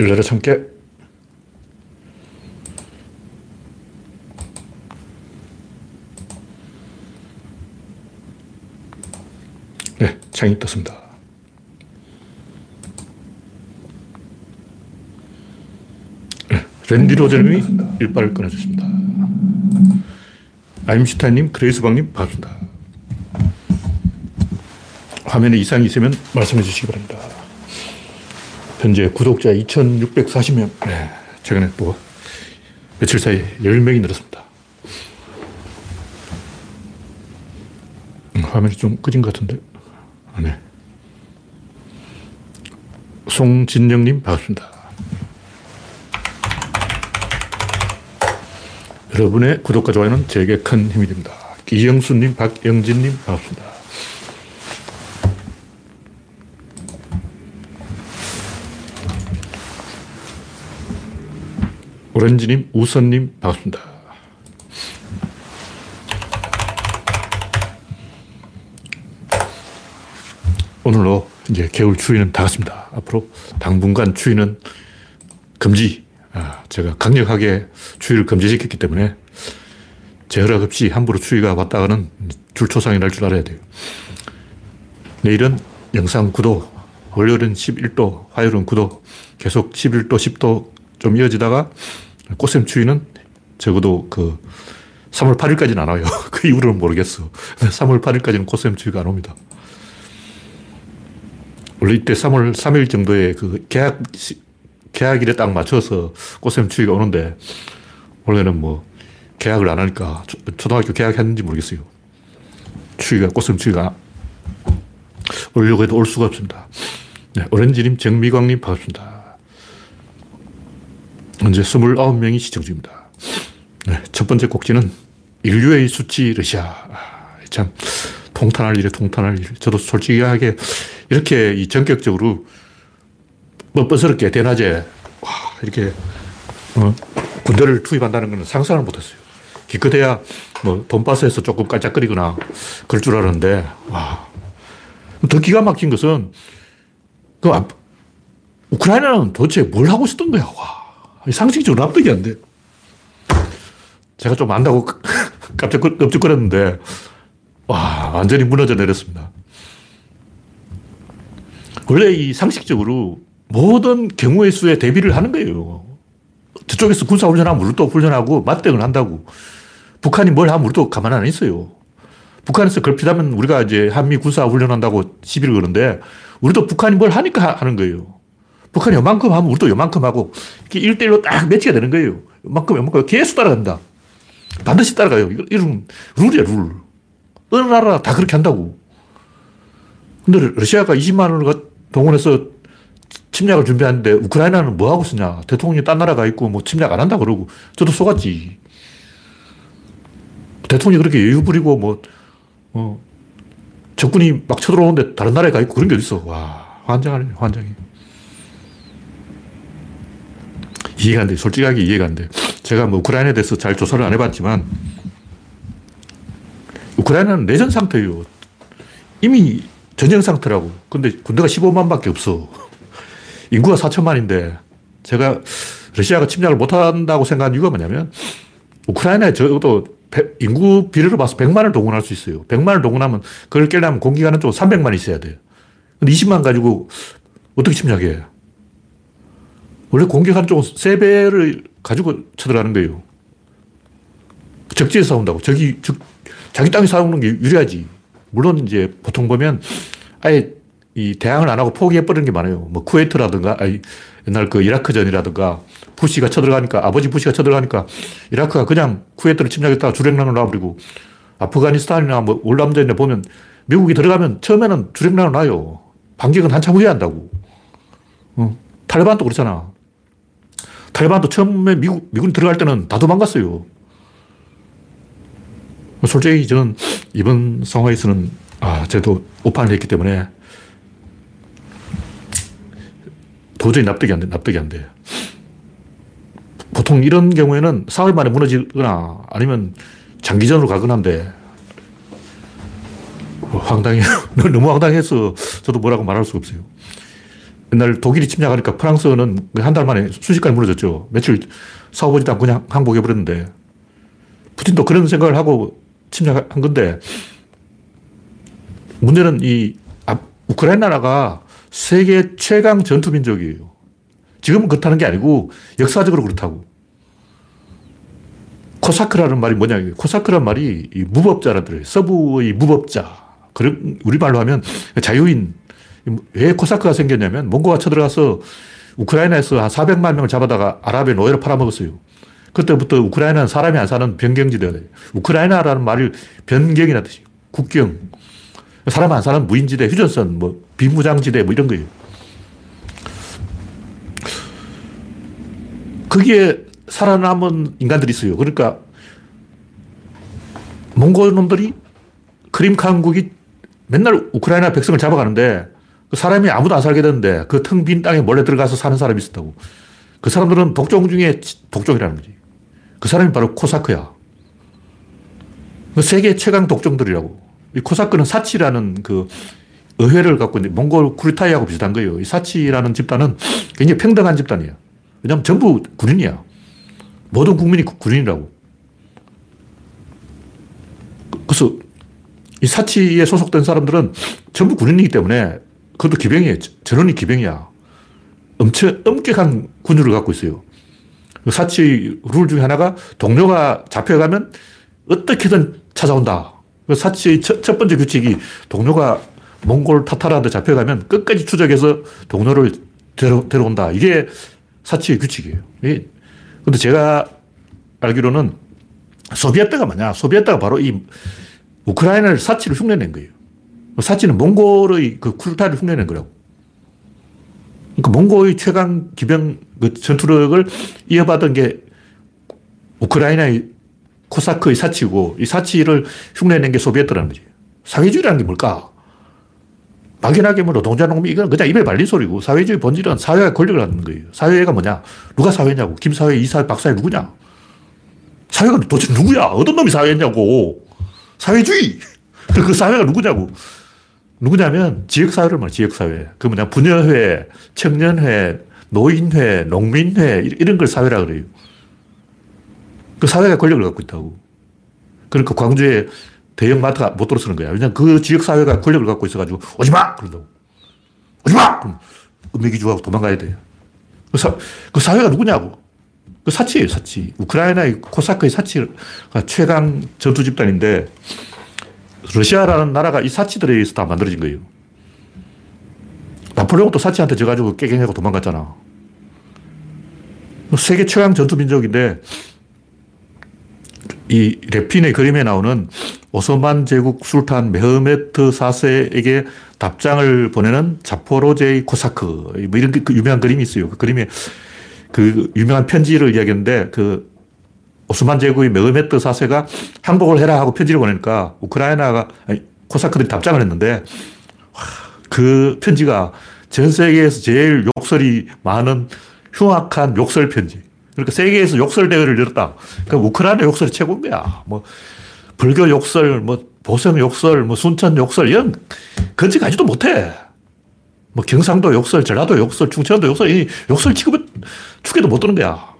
열려라 참깨. 네, 창이 떴습니다. 네, 랜디 로저님이 일발을 끊어주습니다 아임슈타인님, 그레이스방님, 반갑습니다. 화면에 이상이 있으면 말씀해 주시기 바랍니다. 현재 구독자 2,640명. 네, 최근에 또 며칠 사이 10명이 늘었습니다. 음, 화면이 좀 꺼진 것 같은데. 아, 네. 송진영님, 반갑습니다. 여러분의 구독과 좋아요는 제게 큰 힘이 됩니다. 이영수님, 박영진님, 반갑습니다. 오렌지님, 우선님, 반갑습니다. 오늘로 이제 겨울 추위는 다 갔습니다. 앞으로 당분간 추위는 금지. 아, 제가 강력하게 추위를 금지시켰기 때문에 제 허락 없이 함부로 추위가 왔다가는 줄초상이 날 줄 알아야 돼요. 내일은 영상 9도, 월요일은 11도, 화요일은 9도, 계속 11도, 10도 좀 이어지다가 꽃샘 추위는 적어도 그 3월 8일까지는 안 와요. 그 이후로는 모르겠어. 3월 8일까지는 꽃샘 추위가 안 옵니다. 원래 이때 3월 3일 정도에 그 계약, 계약일에 딱 맞춰서 꽃샘 추위가 오는데 원래는 뭐 계약을 안 하니까 초등학교 계약했는지 모르겠어요. 추위가, 꽃샘 추위가 오려고 해도 올 수가 없습니다. 네, 오렌지님, 정미광님 반갑습니다. 현재 29명이 시청 중입니다. 네, 첫 번째 꼭지는 인류의 수치 러시아. 아, 참, 통탄할 일에 통탄할 일. 저도 솔직하게 이렇게 이 전격적으로 뻔뻔스럽게 대낮에 와, 이렇게 어, 군대를 투입한다는 것은 상상을 못했어요. 기껏해야 뭐 돈바스에서 조금 깔짝거리거나 그럴 줄 알았는데 와. 더 기가 막힌 것은 그 우크라이나는 도대체 뭘 하고 있었던 거야. 와. 상식적으로 납득이 안 돼. 제가 좀 안다고 깜짝 끔찍거렸는데 와, 완전히 무너져 내렸습니다. 원래 이 상식적으로 모든 경우의 수에 대비를 하는 거예요. 저쪽에서 군사훈련하면 우리도 훈련하고 맞대응을 한다고. 북한이 뭘 하면 우리도 가만 안 있어요. 북한에서 걸핏하면 우리가 이제 한미 군사훈련한다고 시비를 거는데 우리도 북한이 뭘 하니까 하는 거예요. 북한이 요만큼 하면 우리도 요만큼 하고 이렇게 1대1로 딱 매치가 되는 거예요. 요만큼, 요만큼 계속 따라간다. 반드시 따라가요. 이런 룰이야, 룰. 어느 나라 다 그렇게 한다고. 근데 러시아가 20만 원을 동원해서 침략을 준비하는데 우크라이나는 뭐 하고 있냐 대통령이 딴 나라가 있고 뭐 침략 안 한다 그러고 저도 속았지. 대통령이 그렇게 여유 부리고 뭐, 어, 적군이 막 쳐들어오는데 다른 나라에 가 있고 그런 게 어딨어. 와, 환장하네, 환장해. 이해가 안 돼. 솔직하게 이해가 안 돼. 제가 뭐 우크라이나에 대해서 잘 조사를 안 해봤지만 우크라이나는 내전 상태예요. 이미 전쟁 상태라고. 근데 군대가 15만 밖에 없어. 인구가 4천만인데 제가 러시아가 침략을 못한다고 생각한 이유가 뭐냐면 우크라이나에 적어도 인구 비례로 봐서 100만을 동원할 수 있어요. 100만을 동원하면 그걸 깨려면 공기가는 쪽 300만 있어야 돼요. 근데 20만 가지고 어떻게 침략해? 원래 공격하는 쪽은 3배를 가지고 쳐들어가는 거예요. 적지에 싸운다고. 적이, 적, 자기 땅에 싸우는 게 유리하지. 물론 이제 보통 보면 아예 이 대항을 안 하고 포기해버리는 게 많아요. 뭐 쿠웨이트라든가, 아니, 옛날 그 이라크전이라든가 부시가 쳐들어가니까, 아버지 부시가 쳐들어가니까 이라크가 그냥 쿠웨이트를 침략했다가 주력난을 놔버리고 아프가니스탄이나 뭐 월남전에 보면 미국이 들어가면 처음에는 주력난을 놔요. 반격은 한참 후에 한다고. 어. 탈레반도 그렇잖아. 탈레반도 처음에 미국, 미군 들어갈 때는 다 도망갔어요. 솔직히 저는 이번 상황에서는 아, 저도 오판을 했기 때문에 도저히 납득이 안 돼, 납득이 안 돼. 보통 이런 경우에는 사흘 만에 무너지거나 아니면 장기전으로 가거나 한데 황당해요. 너무 황당해서 저도 뭐라고 말할 수가 없어요. 옛날 독일이 침략하니까 프랑스는 한 달 만에 순식간에 무너졌죠. 며칠 싸워보지도 않고 그냥 항복해버렸는데 푸틴도 그런 생각을 하고 침략한 건데 문제는 이 우크라이나가 세계 최강 전투민족이에요. 지금은 그렇다는 게 아니고 역사적으로 그렇다고. 코사크라는 말이 뭐냐. 코사크란 말이 무법자라는 뜻이에요. 서부의 무법자. 그런, 우리말로 하면 자유인. 왜 코사크가 생겼냐면 몽고가 쳐들어가서 우크라이나에서 한 400만 명을 잡아다가 아랍의 노예로 팔아먹었어요. 그때부터 우크라이나는 사람이 안 사는 변경지대가 돼요. 우크라이나라는 말이 변경이라는 뜻이에요. 국경. 사람 안 사는 무인지대, 휴전선, 뭐, 비무장지대, 뭐 이런 거예요. 거기에 살아남은 인간들이 있어요. 그러니까, 몽골 놈들이 크림 강국이 맨날 우크라이나 백성을 잡아가는데 그 사람이 아무도 안 살게 되는데 그 텅 빈 땅에 몰래 들어가서 사는 사람이 있었다고. 그 사람들은 독종 중에 독종이라는 거지. 그 사람이 바로 코사크야. 그 세계 최강 독종들이라고. 이 코사크는 사치라는 그 의회를 갖고 있는데 몽골 쿠리타이하고 비슷한 거예요. 이 사치라는 집단은 굉장히 평등한 집단이에요. 왜냐하면 전부 군인이야. 모든 국민이 군인이라고. 그래서 이 사치에 소속된 사람들은 전부 군인이기 때문에 그것도 기병이에요. 전원이 기병이야. 엄청 엄격한 군율을 갖고 있어요. 그 사치 룰 중에 하나가 동료가 잡혀가면 어떻게든 찾아온다. 그 사치의 첫, 첫 번째 규칙이 동료가 몽골 타타라한테 잡혀가면 끝까지 추적해서 동료를 데려, 데려온다. 이게 사치의 규칙이에요. 근데 제가 알기로는 소비에트가 뭐냐? 소비에트가 바로 이 우크라이나를 사치를 흉내낸 거예요. 사치는 몽골의 그 쿨타를 흉내낸 거라고. 그러니까 몽골의 최강 기병 그 전투력을 이어받은 게 우크라이나의 코사크의 사치고 이 사치를 흉내낸 게 소비에트라는 거지. 사회주의라는 게 뭘까? 막연하게 뭐 노동자 농민 이건 그냥 입에 발린 소리고 사회주의 본질은 사회가 권력을 갖는 거예요. 사회가 뭐냐? 누가 사회냐고. 김사회, 이사회, 박사회 누구냐? 사회가 도대체 누구야? 어떤 놈이 사회냐고. 사회주의. 그 사회가 누구냐고. 누구냐면 지역사회를 말해, 지역사회. 그 뭐냐, 분여회, 청년회, 노인회, 농민회, 이런 걸 사회라 그래요. 그 사회가 권력을 갖고 있다고. 그러니까 광주에 대형 마트가 못 들어서는 거야. 왜냐면 그 지역사회가 권력을 갖고 있어가지고, 오지 마! 그런다고. 오지 마! 그럼 음식이주하고 도망가야 돼요. 그, 사, 그 사회가 누구냐고. 그 사치예요, 사치. 우크라이나의 코사크의 사치가 최강 전투 집단인데, 러시아라는 나라가 이 사치들에 의해서 다 만들어진 거예요. 나폴레옹도 사치한테 져가지고 깨갱하고 도망갔잖아. 세계 최강 전투 민족인데, 이 레핀의 그림에 나오는 오스만 제국 술탄 메흐메트 4세에게 답장을 보내는 자포로제의 코사크. 뭐 이런 그 유명한 그림이 있어요. 그 그림에 그 유명한 편지를 이야기했는데 그 오스만 제국의 메흐메트 4세가 항복을 해라 하고 편지를 보내니까 우크라이나가, 아니, 코사크들이 답장을 했는데 그 편지가 전 세계에서 제일 욕설이 많은 흉악한 욕설 편지. 그러니까 세계에서 욕설 대회를 열었다. 그러니까 우크라이나 욕설이 최고인 거야. 뭐 불교 욕설, 뭐 보성 욕설, 뭐 순천 욕설 이런 건지 가지도 못해. 뭐 경상도 욕설, 전라도 욕설, 충청도 욕설 이 욕설 취급을 축에도 못 드는 거야.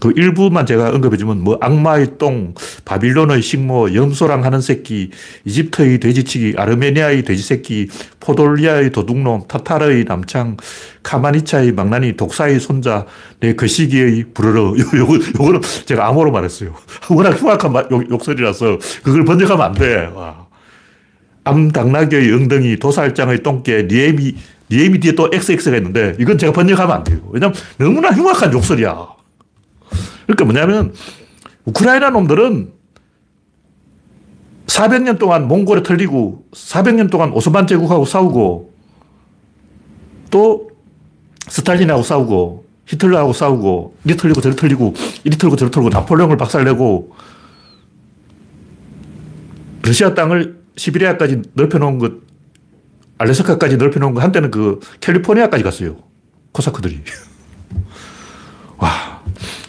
그 일부만 제가 언급해주면 뭐 악마의 똥, 바빌론의 식모, 염소랑 하는 새끼, 이집트의 돼지치기, 아르메니아의 돼지새끼, 포돌리아의 도둑놈, 타타르의 남창, 카마니차의 망나니, 독사의 손자, 내그 시기의 부르르. 요 거, 요거는 제가 암호로 말했어요. 워낙 흉악한 욕, 욕설이라서 그걸 번역하면 안 돼. 와. 암당나귀의 엉덩이, 도살장의 똥개, 니에미, 니에미 뒤에 또 XX가 있는데 이건 제가 번역하면 안 돼요. 왜냐면 너무나 흉악한 욕설이야. 그러니까 뭐냐면 우크라이나 놈들은 400년 동안 몽골에 털리고 400년 동안 오스만 제국하고 싸우고 또 스탈린하고 싸우고 히틀러하고 싸우고 이리 털리고 저리 털리고 이리 털고 저리 털고 나폴레옹을 박살내고 러시아 땅을 시베리아까지 넓혀놓은 것 알래스카까지 넓혀놓은 거 한때는 그 캘리포니아까지 갔어요. 코사크들이.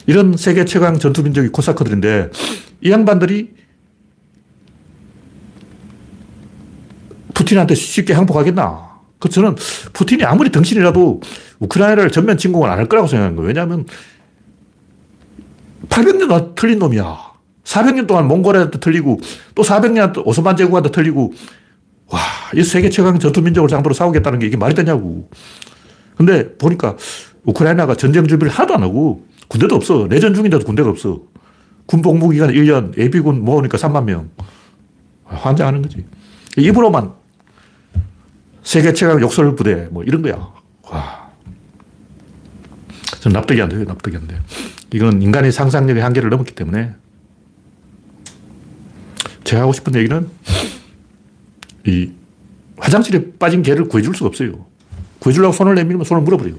와. 이런 세계 최강 전투민족이 코사크들인데 이 양반들이 푸틴한테 쉽게 항복하겠나? 그 저는 푸틴이 아무리 덩신이라도 우크라이나를 전면 침공을 안 할 거라고 생각하는 거예요. 왜냐하면 800년 틀린 놈이야. 400년 동안 몽골한테 틀리고 또 400년 오스만 제국한테 틀리고 와, 이 세계 최강 전투민족을 상대로 싸우겠다는 게 이게 말이 되냐고. 근데 보니까 우크라이나가 전쟁 준비를 하나도 안 하고 군대도 없어. 내전 중인데도 군대가 없어. 군 복무 기간 1년, 예비군 모으니까 3만 명. 환장하는 거지. 입으로만 세계 최강 욕설 부대 뭐 이런 거야. 와. 전 납득이 안 돼요. 납득이 안 돼요. 이건 인간의 상상력의 한계를 넘었기 때문에 제가 하고 싶은 얘기는 이 화장실에 빠진 개를 구해줄 수가 없어요. 구해주려고 손을 내밀면 손을 물어버려요.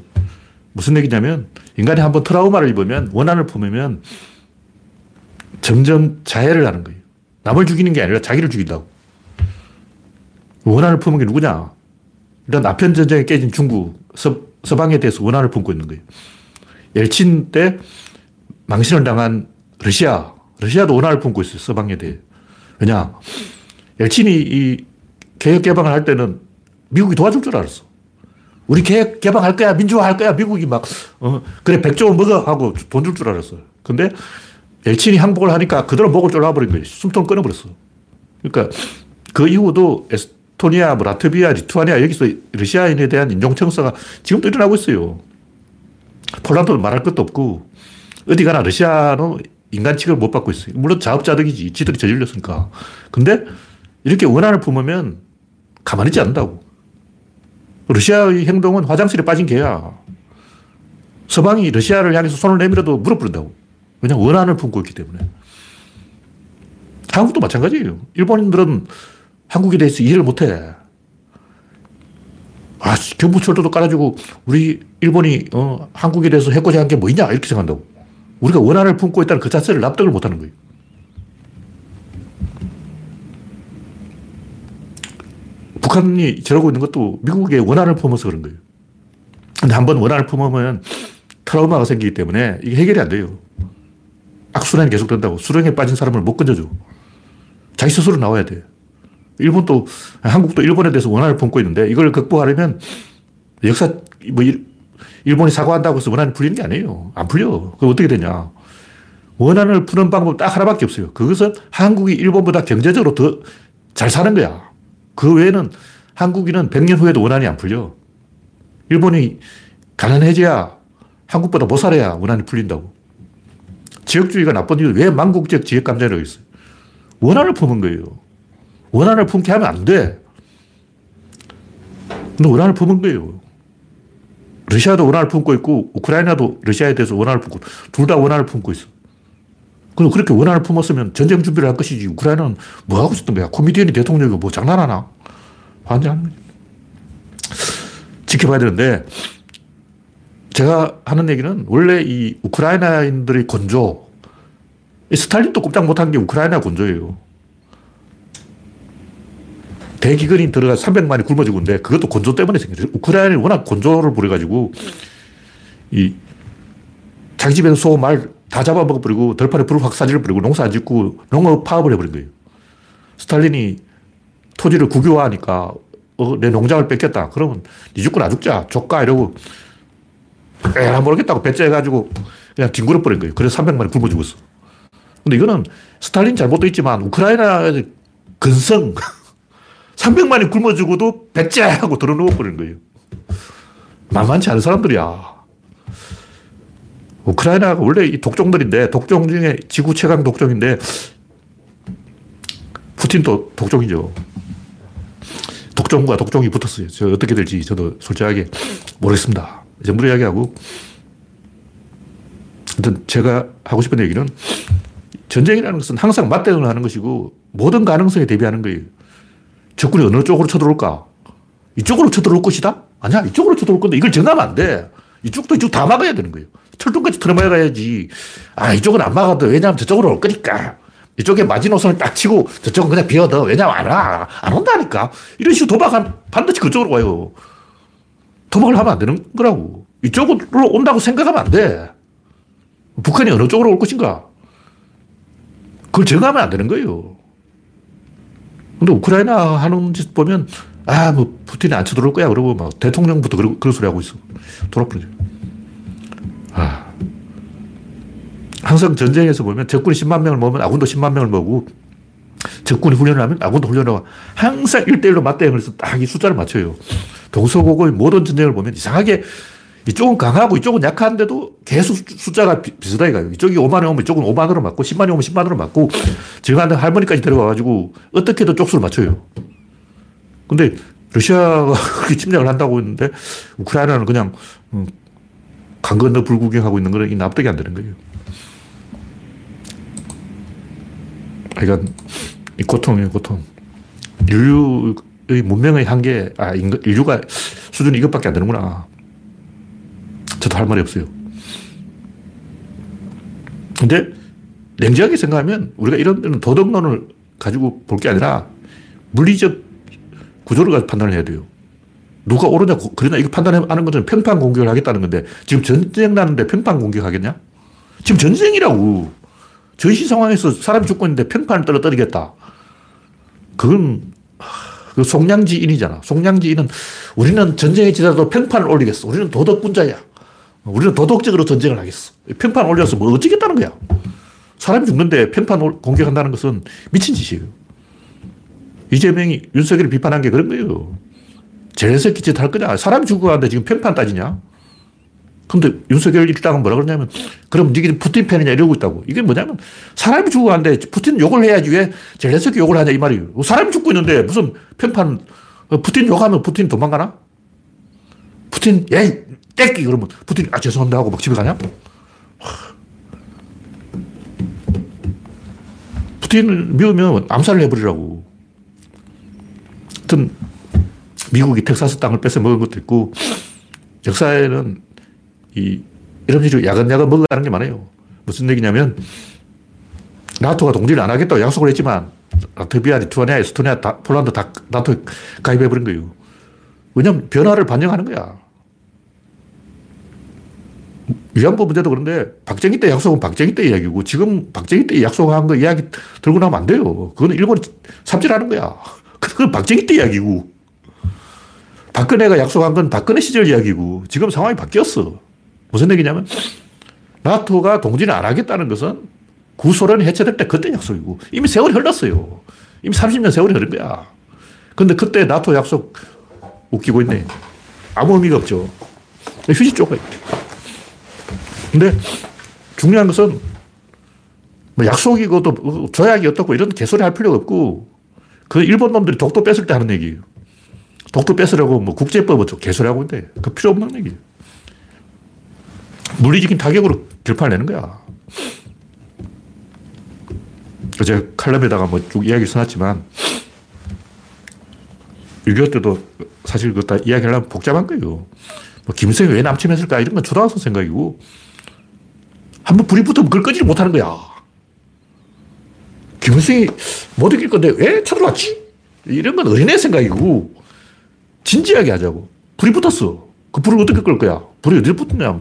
무슨 얘기냐면 인간이 한번 트라우마를 입으면 원한을 품으면 점점 자해를 하는 거예요. 남을 죽이는 게 아니라 자기를 죽인다고. 원한을 품은 게 누구냐? 일단 아편 전쟁에 깨진 중국, 서, 서방에 대해서 원한을 품고 있는 거예요. 엘친 때 망신을 당한 러시아, 러시아도 원한을 품고 있어요. 서방에 대해. 왜냐? 엘친이 이 개혁 개방을 할 때는 미국이 도와줄 줄 알았어. 우리 개혁 개방할 거야, 민주화 할 거야. 미국이 막, 어, 그래, 백종원 먹어. 하고 돈 줄 줄 알았어. 근데 엘친이 항복을 하니까 그대로 목을 졸라버린 거예요. 숨통 끊어버렸어. 그러니까 그 이후도 에스토니아, 뭐 라트비아, 리투아니아 여기서 러시아인에 대한 인종청사가 지금도 일어나고 있어요. 폴란드도 말할 것도 없고 어디 가나 러시아는 인간 취급을 못 받고 있어요. 물론 자업자득이지. 지들이 저질렀으니까. 근데 이렇게 원한을 품으면 가만히 있지 않는다고. 러시아의 행동은 화장실에 빠진 개야. 서방이 러시아를 향해서 손을 내밀어도 물어버린다고. 왜냐 원한을 품고 있기 때문에. 한국도 마찬가지예요. 일본인들은 한국에 대해서 이해를 못 해. 아, 경부철도도 깔아주고, 우리 일본이, 어, 한국에 대해서 해코지 한 게 뭐 있냐? 이렇게 생각한다고. 우리가 원한을 품고 있다는 그 자체를 납득을 못 하는 거예요. 북한이 저러고 있는 것도 미국의 원한을 품어서 그런 거예요. 근데 한번 원한을 품으면 트라우마가 생기기 때문에 이게 해결이 안 돼요. 악순환이 계속 된다고. 수렁에 빠진 사람을 못 건져줘. 자기 스스로 나와야 돼. 일본도, 한국도 일본에 대해서 원한을 품고 있는데 이걸 극복하려면 역사, 뭐, 일본이 사과한다고 해서 원한이 풀리는 게 아니에요. 안 풀려. 그 어떻게 되냐. 원한을 푸는 방법 딱 하나밖에 없어요. 그것은 한국이 일본보다 경제적으로 더 잘 사는 거야. 그 외에는 한국인은 100년 후에도 원한이 안 풀려. 일본이 가난해져야 한국보다 못 살아야 원한이 풀린다고. 지역주의가 나쁜 이유 왜 망국적 지역 감정이라고 있어요? 원한을 품은 거예요. 원한을 품게 하면 안 돼. 근데 원한을 품은 거예요. 러시아도 원한을 품고 있고, 우크라이나도 러시아에 대해서 원한을 품고, 둘 다 원한을 품고 있어. 그럼 그렇게 원한을 품었으면 전쟁 준비를 할 것이지. 우크라이나는 뭐 하고 있었던 거야? 코미디언이 대통령이 뭐 장난하나? 환장하는. 지켜봐야 되는데, 제가 하는 얘기는 원래 이 우크라이나인들의 건조, 스탈린도 꼼짝 못한 게 우크라이나 건조예요. 대기근이 들어가 300만이 굶어 죽은데 그것도 건조 때문에 생겼어요. 우크라이나는 워낙 건조를 부려가지고 이 자기 집에서 소, 말 다 잡아먹어버리고 덜판에 불을 확 사질러버리고 농사 안 짓고 농업 파업을 해버린 거예요. 스탈린이 토지를 국유화하니까 어, 내 농장을 뺏겼다. 그러면 니 죽고 나 죽자. 조까 이러고 에라 모르겠다고 배째해가지고 그냥 뒹굴어 버린 거예요. 그래서 300만이 굶어 죽었어. 근데 이거는 스탈린 잘못도 있지만 우크라이나의 근성 300만이 굶어 죽어도 배째 하고 들어누워 버린 거예요. 만만치 않은 사람들이야. 우크라이나가 원래 이 독종들인데, 독종 중에 지구 최강 독종인데, 푸틴도 독종이죠. 독종과 독종이 붙었어요. 저 어떻게 될지 저도 솔직하게 모르겠습니다. 이 정도로 이야기하고. 하여튼 제가 하고 싶은 얘기는 전쟁이라는 것은 항상 맞대응을 하는 것이고 모든 가능성에 대비하는 거예요. 적군이 어느 쪽으로 쳐들어올까? 이쪽으로 쳐들어올 것이다? 아니야, 이쪽으로 쳐들어올 건데 이걸 정하면 안 돼. 이쪽도 이쪽 다 막아야 되는 거예요. 철통까지 틀어막아야지. 아, 이쪽은 안 막아도 왜냐하면 저쪽으로 올 거니까. 이쪽에 마지노선을 딱 치고 저쪽은 그냥 비워둬. 왜냐면 안 와. 안 온다니까. 이런 식으로 도박하면 반드시 그쪽으로 와요. 도박을 하면 안 되는 거라고. 이쪽으로 온다고 생각하면 안 돼. 북한이 어느 쪽으로 올 것인가. 그걸 정하면 안 되는 거예요. 근데 우크라이나 하는 짓 보면 아, 뭐, 푸틴이 안 쳐들어올 거야. 그러고 막 대통령부터 그런, 그런 소리 하고 있어. 돌아버리죠. 아. 항상 전쟁에서 보면 적군이 10만 명을 모으면 아군도 10만 명을 모으고 적군이 훈련을 하면 아군도 훈련을 하고 항상 1대1로 맞대응을 해서 딱 이 숫자를 맞춰요. 동서고고의 모든 전쟁을 보면 이상하게 이쪽은 강하고 이쪽은 약한데도 계속 숫자가 비, 슷하게 가요. 이쪽이 5만이 오면 이쪽은 5만으로 맞고 10만이 오면 10만으로 맞고 제가 할머니까지 데려가가지고 어떻게든 쪽수를 맞춰요. 근데 러시아가 침략을 한다고 했는데 우크라이나는 그냥 음, 강 건너 불구경하고 있는 거는 납득이 안 되는 거예요. 그러니까 이 고통이에요, 고통. 인류의 문명의 한계, 아, 인류가 수준이 이것밖에 안 되는구나. 저도 할 말이 없어요. 근데 냉정하게 생각하면 우리가 이런 도덕론을 가지고 볼 게 아니라 물리적 구조를 가지고 판단을 해야 돼요. 누가 옳으냐, 그러냐, 이거 판단하는 것은 평판 공격을 하겠다는 건데 지금 전쟁 나는데 평판 공격하겠냐? 지금 전쟁이라고. 전시 상황에서 사람이 죽고 있는데 평판을 떨어뜨리겠다. 그건 그 송량지인이잖아. 송량지인은 우리는 전쟁에 지나도 평판을 올리겠어. 우리는 도덕군자야. 우리는 도덕적으로 전쟁을 하겠어. 평판 올려서 뭐 어쩌겠다는 거야. 사람이 죽는데 평판 공격한다는 것은 미친 짓이에요. 이재명이 윤석열을 비판한 게 그런 거예요. 재래새끼 짓할 거냐. 사람이 죽어가는데 지금 평판 따지냐. 근데 윤석열 일당은 뭐라 그러냐면, 그럼 니가 푸틴 팬이냐 이러고 있다고. 이게 뭐냐면, 사람이 죽어가는데 푸틴 욕을 해야지 왜 젤렌스키 욕을 하냐 이 말이에요. 사람이 죽고 있는데 무슨 편판, 어, 푸틴 욕하면 푸틴 도망가나? 푸틴, 에이, 떼끼 그러면 푸틴, 아, 죄송합니다 하고 막 집에 가냐? 푸틴을 미우면 암살을 해버리라고. 하여튼, 미국이 텍사스 땅을 뺏어 먹은 것도 있고, 역사에는 이, 이런 식으로 야간야간 먹어가는 게 많아요. 무슨 얘기냐면, 나토가 동지를 안 하겠다고 약속을 했지만, 라트비아, 리투아니아, 에스토니아, 다, 폴란드 다 나토에 가입해버린 거예요. 왜냐면 변화를 반영하는 거야. 위안부 문제도 그런데 박정희 때 약속은 박정희 때 이야기고 지금 박정희 때 약속한 거 이야기 들고 나면 안 돼요. 그거는 일본이 삽질하는 거야. 그건 박정희 때 이야기고 박근혜가 약속한 건 박근혜 시절 이야기고 지금 상황이 바뀌었어. 무슨 얘기냐면 나토가 동진을 안 하겠다는 것은 구소련이 해체될 때 그때 약속이고 이미 세월이 흘렀어요. 이미 30년 세월이 흐른 거야. 근데 그때 나토 약속 웃기고 있네. 아무 의미가 없죠. 휴지 쪼가 근데 중요한 것은 뭐 약속이고 또 조약이 어떻고 이런 개소리 할 필요가 없고 그 일본 놈들이 독도 뺐을 때 하는 얘기예요. 독도 뺏으려고 뭐 국제법 어쩌고 개소리 하고 있는데 그 필요 없는 얘기예요. 물리적인 타격으로 결판을 내는 거야. 제가 칼럼에다가 뭐 쭉 이야기 써놨지만, 6.25 때도 사실 그거 다 이야기하려면 복잡한 거예요. 뭐 김일성이 왜 남침했을까 이런 건 초등학생 생각이고, 한번 불이 붙으면 그걸 끄지 못하는 거야. 김일성이 못 이길 건데 왜 쳐들어왔지? 이런 건 어린애 생각이고, 진지하게 하자고. 불이 붙었어. 그 불을 어떻게 끌 거야? 불이 어디서 붙느냐?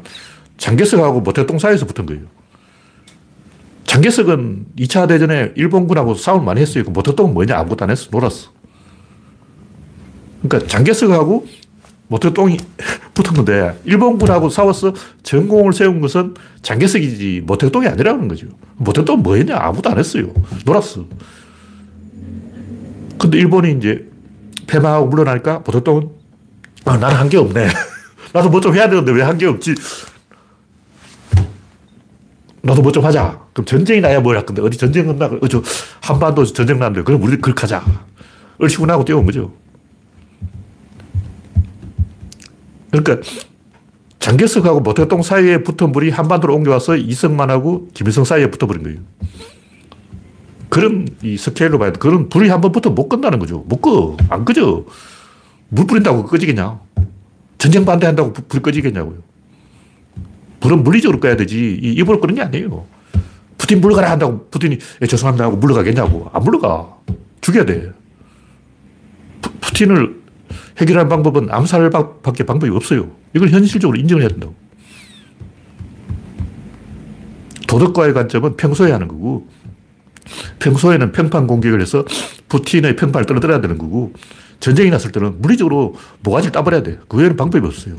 장개석하고 모태똥 사이에서 붙은 거예요. 장개석은 2차 대전에 일본군하고 싸움을 많이 했어요. 그 모태똥은 뭐냐? 아무것도 안 했어. 놀았어. 그러니까 장개석하고 모태똥이 붙은 건데, 일본군하고 싸워서 전공을 세운 것은 장개석이지 모태똥이 아니라는 거죠. 모태똥은 뭐 했냐? 아무것도 안 했어요. 놀았어. 근데 일본이 이제 패망하고 물러나니까 모태똥은, 아, 나는 한 게 없네. 나도 뭐 좀 해야 되는데 왜 한 게 없지? 나도 뭐 좀 하자. 그럼 전쟁이 나야 뭘 할 건데, 어디 전쟁 끝나? 어, 저, 한반도 전쟁 나는데, 그럼 우리 그렇게 하자. 얼씨구나고 뛰어온 거죠. 그러니까, 장개석하고 모태동 사이에 붙은 물이 한반도로 옮겨와서 이승만하고 김일성 사이에 붙어버린 거예요. 그런 이 스케일로 봐야 돼. 그런 불이 한 번 붙으면 못 끝나는 거죠. 못 꺼. 안 꺼져. 물 뿌린다고 꺼지겠냐. 전쟁 반대한다고 불 꺼지겠냐고요. 불은 물리적으로 꺼야 되지. 입으로 끄는 게 아니에요. 푸틴 물러가라 한다고 푸틴이 예, 죄송합니다 하고 물러가겠냐고. 안 물러가. 죽여야 돼. 푸, 틴을 해결하는 방법은 암살밖에 방법이 없어요. 이걸 현실적으로 인정을 해야 된다고. 도덕과의 관점은 평소에 하는 거고, 평소에는 평판 공격을 해서 푸틴의 평판을 떨어뜨려야 되는 거고, 전쟁이 났을 때는 물리적으로 모가지를 따버려야 돼. 그 외에는 방법이 없어요.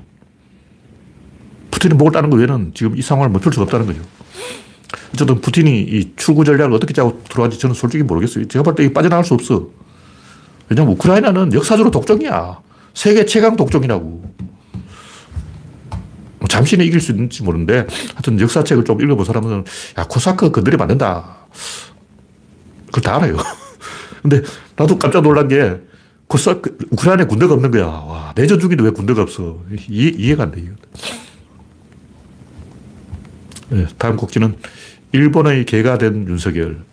푸틴이 목을 따는 거 외에는 지금 이 상황을 멈출 수가 없다는 거죠. 어쨌든 푸틴이 이 출구 전략을 어떻게 짜고 들어왔는지 저는 솔직히 모르겠어요. 제가 볼때 빠져나갈 수 없어. 왜냐면 우크라이나는 역사적으로 독종이야. 세계 최강 독종이라고. 뭐 잠시는 이길 수 있는지 모르는데 하여튼 역사책을 좀 읽어본 사람은 야, 코사크 안 된다. 그걸 다 알아요. 근데 나도 깜짝 놀란 게 코사크, 우크라이나에 군대가 없는 거야. 와, 내전 중인데 왜 군대가 없어. 이해, 이해가 안 돼. 네, 다음 곡지는 일본의 개가 된 윤석열.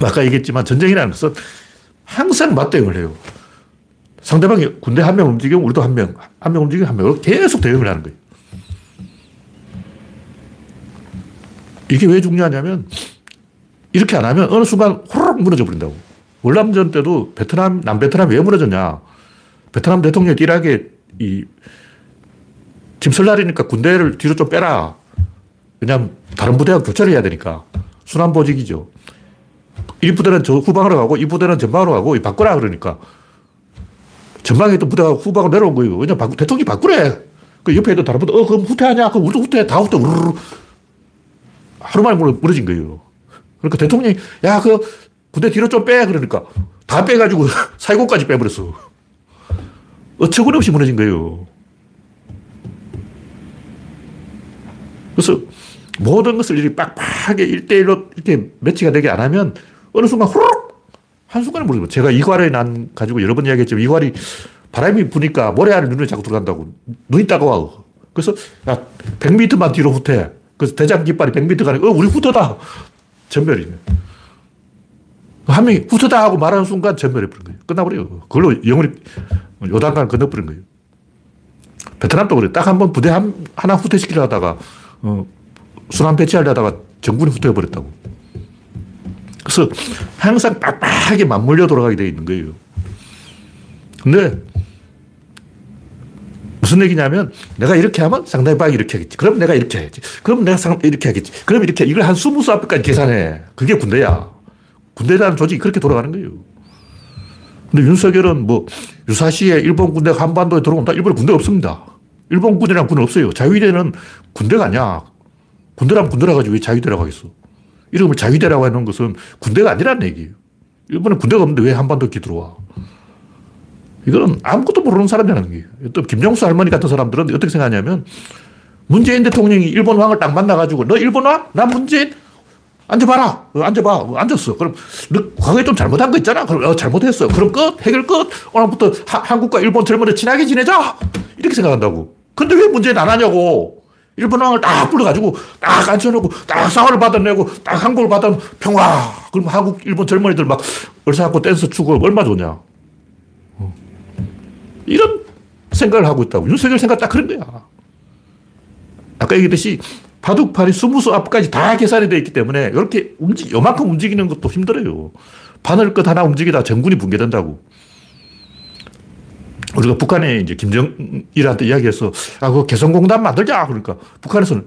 아까 얘기했지만 전쟁이라는 것은 항상 맞대응을 해요. 상대방이 군대 한 명 움직이면 우리도 한 명, 한 명 움직이면 한 명. 계속 대응을 하는 거예요. 이게 왜 중요하냐면 이렇게 안 하면 어느 순간 호로록 무너져 버린다고. 월남전 때도 베트남, 남베트남이 왜 무너졌냐. 베트남 대통령이 띠라게 이, 짐 설날이니까 군대를 뒤로 좀 빼라. 왜냐하면 다른 부대와 교체를 해야 되니까. 순환보직이죠. 이 부대는 저 후방으로 가고 이 부대는 전방으로 가고 바꾸라 그러니까 전방에 있던 부대가 후방으로 내려온 거예요. 왜냐면 바, 대통령이 바꾸래. 그 옆에 있던 다른 부대, 어, 그럼 후퇴하냐? 그럼 우리도 후퇴, 다 후퇴, 우르르. 하루 만에 무너진 거예요. 그러니까 대통령이, 야, 그 부대 뒤로 좀 빼. 그러니까 다 빼가지고 사이고까지 빼버렸어. 어처구니 없이 무너진 거예요. 그래서 모든 것을 이렇게 빡빡하게 1대1로 이렇게 매치가 되게 안 하면 어느 순간 후루룩 한순간에 모르겠어요. 제가 이괄에 난 가지고 여러 번 이야기했지만 이괄이 바람이 부니까 모래 안에 눈이 자꾸 들어간다고. 눈이 따가워. 그래서 야, 100m만 뒤로 후퇴. 그래서 대장 깃발이 100m 가니까 어, 우리 후퇴다. 전멸이네. 한 명이 후퇴다 하고 말하는 순간 전멸해버린 거예요. 끝나버려요. 그걸로 영원히 요단강 건너버린 거예요. 베트남도 그래. 딱 한 번 부대 한, 하나 후퇴시키려 하다가, 어, 순환 배치하려다가 정군이 후퇴해버렸다고. 그래서 항상 빡빡하게 맞물려 돌아가게 되어 있는 거예요. 근데 무슨 얘기냐면 내가 이렇게 하면 상대방이 이렇게 하겠지. 그럼 내가 이렇게 해야지. 그럼 내가 상, 이렇게 하겠지. 그럼 이렇게 이걸 한 스무 수 앞까지 계산해. 그게 군대야. 군대라는 조직이 그렇게 돌아가는 거예요. 근데 윤석열은 뭐 유사시에 일본 군대가 한반도에 들어온다. 일본에 군대 없습니다. 일본 군대랑 군은 없어요. 자위대는 군대가 아니야. 군대라면 군대라 가지고 왜 자위대라고 하겠어. 이름을 자위대라고 해놓은 것은 군대가 아니라는 얘기예요. 일본에 군대가 없는데 왜 한반도 에 들어와? 이거는 아무것도 모르는 사람이라는 거예요. 또 김정수 할머니 같은 사람들은 어떻게 생각하냐면 문재인 대통령이 일본 왕을 딱 만나가지고 너 일본 왕? 나 문재인? 앉아봐라. 어, 앉아봐. 어, 앉았어. 그럼 너 과거에 좀 잘못한 거 있잖아. 그럼 어, 잘못했어. 그럼 끝. 해결 끝. 오늘부터 하, 한국과 일본 젊은이 친하게 지내자. 이렇게 생각한다고. 근데 왜 문재인 안 하냐고. 일본 왕을 딱 불러가지고 딱 앉혀놓고 딱 사활을 받아내고 딱 한국을 받아 평화. 그럼 한국, 일본 젊은이들 막 얼싸갖고 댄스 추고 얼마 좋냐. 어. 이런 생각을 하고 있다고. 윤석열 생각 딱 그런 거야. 아까 얘기했듯이 바둑판이 스무수 앞까지 다 계산이 되어 있기 때문에 이렇게 움직, 요만큼 움직이는 것도 힘들어요. 바늘 끝 하나 움직이다 전군이 붕괴된다고. 우리가 북한에 이제 김정일한테 이야기해서, 아, 그 개성공단 만들자. 그러니까 북한에서는,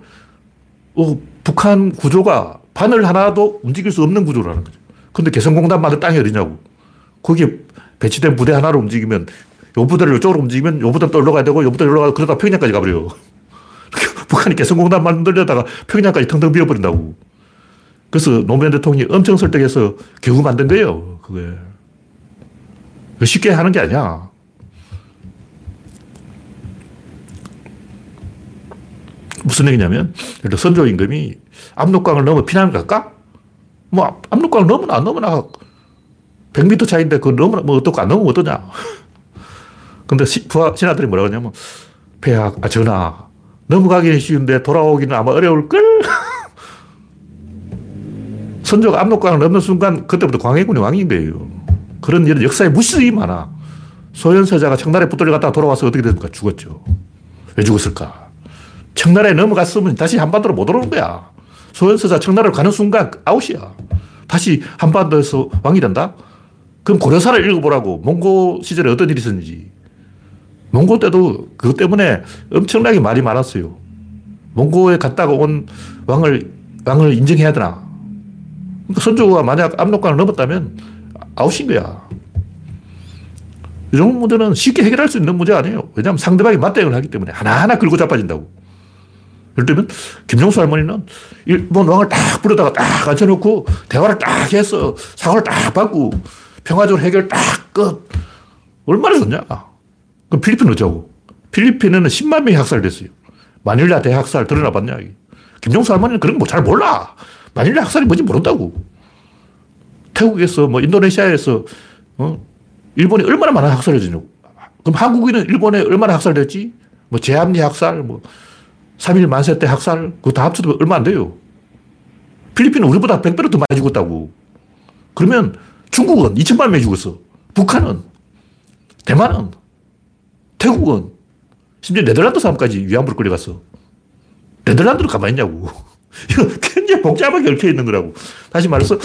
어, 북한 구조가 바늘 하나도 움직일 수 없는 구조라는 거죠. 근데 개성공단 만들 땅이 어디냐고. 거기에 배치된 부대 하나로 움직이면, 요 부대를 이쪽으로 움직이면 요 부대는 또 올라가야 되고, 요 부대를 올라가고, 그러다 평양까지 가버려. 북한이 개성공단 만들려다가 평양까지 텅텅 비워버린다고. 그래서 노무현 대통령이 엄청 설득해서 겨우 만든 거예요. 그게. 쉽게 하는 게 아니야. 무슨 얘기냐면, 예를 선조 임금이 압록강을 넘어 피난을 갈까? 뭐, 압록강을 넘으나 안 넘으나 100m 차이인데 그거 넘으나 뭐 어떻고 안 넘으면 어떠냐. 근데 시, 부하, 신하들이 뭐라고 하냐면, 폐하, 아, 전하, 넘어가기는 쉬운데 돌아오기는 아마 어려울걸? 선조가 압록강을 넘는 순간 그때부터 광해군이 왕인 거예요. 그런 일은 역사에 무수히 많아. 소현세자가 청나라에 붙들려 갔다가 돌아와서 어떻게 됐습니까? 죽었죠. 왜 죽었을까? 청나라에 넘어갔으면 다시 한반도로 못 오는 거야. 소현서자 청나라로 가는 순간 아웃이야. 다시 한반도에서 왕이 된다? 그럼 고려사를 읽어보라고. 몽고 시절에 어떤 일이 있었는지. 몽고 때도 그것 때문에 엄청나게 말이 많았어요. 몽고에 갔다가 온 왕을, 왕을 인정해야 되나. 그러니까 선조가 만약 압록강을 넘었다면 아웃인 거야. 이런 문제는 쉽게 해결할 수 있는 문제 아니에요. 왜냐하면 상대방이 맞대응을 하기 때문에 하나하나 긁고 자빠진다고. 예를 들면, 김정수 할머니는 일본 왕을 딱 부르다가 딱 앉혀놓고 대화를 딱 해서 사과를 딱 받고 평화적으로 해결 딱 끝. 얼마나 좋냐. 그럼 필리핀 어쩌고? 필리핀에는 10만 명이 학살됐어요. 마닐라 대학살 드러나 봤냐. 김정수 할머니는 그런 거 잘 몰라. 마닐라 학살이 뭔지 모른다고. 태국에서 뭐 인도네시아에서 어? 일본이 얼마나 많은 학살을 했냐고. 그럼 한국인은 일본에 얼마나 학살됐지? 뭐 제암리 학살, 뭐 3일 만세 때 학살, 그거 다 합쳐도 얼마 안 돼요. 필리핀은 우리보다 100배로 더 많이 죽었다고. 그러면 중국은 2천만 명이 죽었어. 북한은, 대만은, 태국은, 심지어 네덜란드 사람까지 위안부로 끌려갔어. 네덜란드로 가만히 있냐고. 이거 굉장히 복잡하게 얽혀 있는 거라고. 다시 말해서,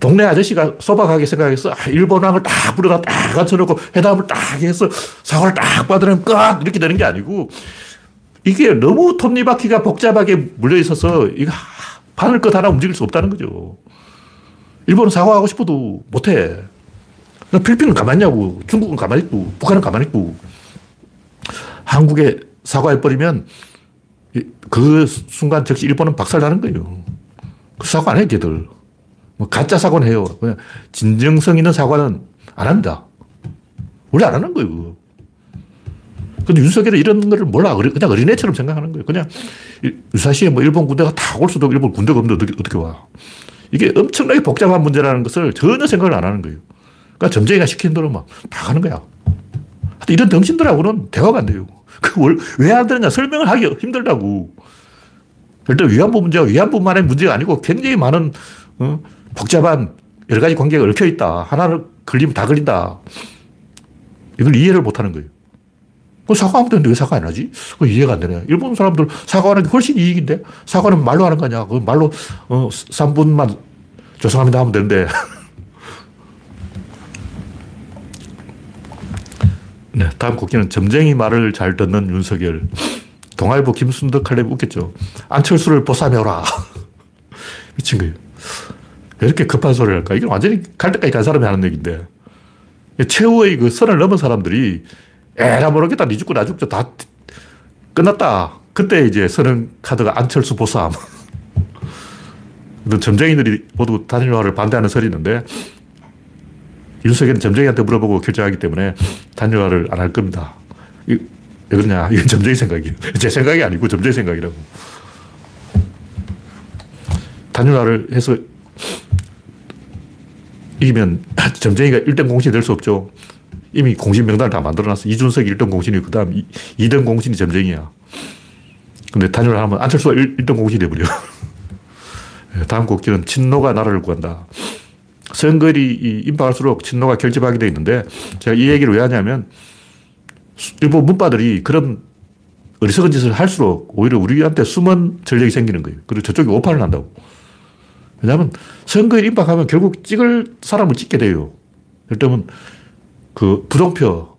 동네 아저씨가 소박하게 생각해서 아, 일본 왕을 딱 불러다 딱 갖춰놓고 회담을 딱 해서 사과를 딱 받으면 끝! 이렇게 되는 게 아니고 이게 너무 톱니바퀴가 복잡하게 물려 있어서 이거 바늘 것 하나 움직일 수 없다는 거죠. 일본은 사과하고 싶어도 못해. 필리핀은 가만히 있냐고. 중국은 가만히 있고, 북한은 가만히 있고. 한국에 사과해버리면 그 순간 즉시 일본은 박살나는 거예요. 그 사과 안 해, 걔들. 뭐 가짜 사과는 해요. 그냥 진정성 있는 사과는 안 합니다. 원래 안 하는 거예요. 근데 윤석열은 이런 거를 몰라. 그냥 어린애처럼 생각하는 거예요. 그냥 유사시에 뭐 일본 군대가 다 올 수도 일본 군대가 없는데 어떻게, 어떻게 와. 이게 엄청나게 복잡한 문제라는 것을 전혀 생각을 안 하는 거예요. 그러니까 점쟁이가 시킨 대로 막 다 하는 거야. 이런 덩신들하고는 대화가 안 돼요. 그왜 안 되느냐 설명을 하기 힘들다고. 일단 위안부 문제가 위안부만의 문제가 아니고 굉장히 많은 어? 복잡한 여러 가지 관계가 얽혀 있다. 하나를 걸리면 다 걸린다. 이걸 이해를 못 하는 거예요. 그 사과하면 되는데 왜 사과 안 하지? 그 이해가 안 되네. 일본 사람들 사과하는 게 훨씬 이익인데? 사과는 말로 하는 거냐? 그 말로, 어, 3분만 죄송합니다 하면 되는데. 네, 다음 곡기는 점쟁이 말을 잘 듣는 윤석열. 동아일보 김순덕 할래 웃겼죠. 안철수를 보쌈해오라. 미친 거예요. 왜 이렇게 급한 소리를 할까? 이게 완전히 갈 때까지 간 사람이 하는 얘기인데. 최후의 그 선을 넘은 사람들이 에라 모르겠다. 니 죽고 나 죽죠. 다 끝났다. 그때 이제 선언 카드가 안철수 보쌈. 점쟁이들이 모두 단일화를 반대하는 설이 있는데 윤석열은 점쟁이한테 물어보고 결정하기 때문에 단일화를 안 할 겁니다. 왜 그러냐. 이건 점쟁이 생각이에요. 제 생각이 아니고 점쟁이 생각이라고. 단일화를 해서 이기면 점쟁이가 1등 공신이 될 수 없죠. 이미 공신 명단을 다 만들어놨어. 이준석이 1등 공신이고, 그 다음 2등 공신이 점쟁이야. 근데 단일화 하면 안철수가 1, 등 공신이 돼버려. 예, 다음 곡기는 친노가 나라를 구한다. 선거일이 임박할수록 친노가 결집하게 돼 있는데, 제가 이 얘기를 왜 하냐면, 일부 문바들이 그런 어리석은 짓을 할수록 오히려 우리한테 숨은 전력이 생기는 거예요. 그리고 저쪽이 오판을 한다고. 왜냐하면 선거에 임박하면 결국 찍을 사람을 찍게 돼요. 들면 그 부동표.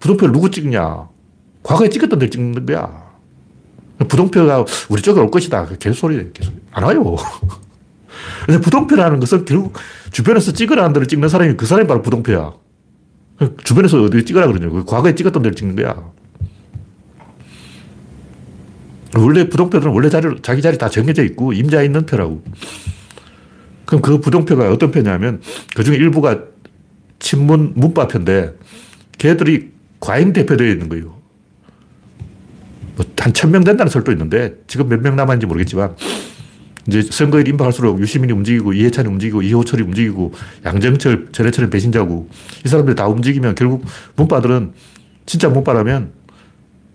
부동표를 누구 찍냐. 과거에 찍었던 데 찍는 거야. 부동표가 우리 쪽에 올 것이다. 그 개소리, 개소리. 안 와요. 근데 부동표라는 것은 결국 주변에서 찍으라는 데를 찍는 사람이 그 사람이 바로 부동표야. 주변에서 어디 찍으라 그러냐고. 과거에 찍었던 데를 찍는 거야. 원래 부동표들은 원래 자리, 자기 자리 다 정해져 있고 임자 있는 표라고. 그럼 그 부동표가 어떤 표냐면 그 중에 일부가 친문 문파표인데 걔들이 과잉 대표되어 있는 거예요. 뭐 한 천 명 된다는 설도 있는데 지금 몇 명 남았는지 모르겠지만 이제 선거일 임박할수록 유시민이 움직이고 이해찬이 움직이고 이호철이 움직이고 양정철, 전해철은 배신자고 이 사람들이 다 움직이면 결국 문파들은 진짜 문파라면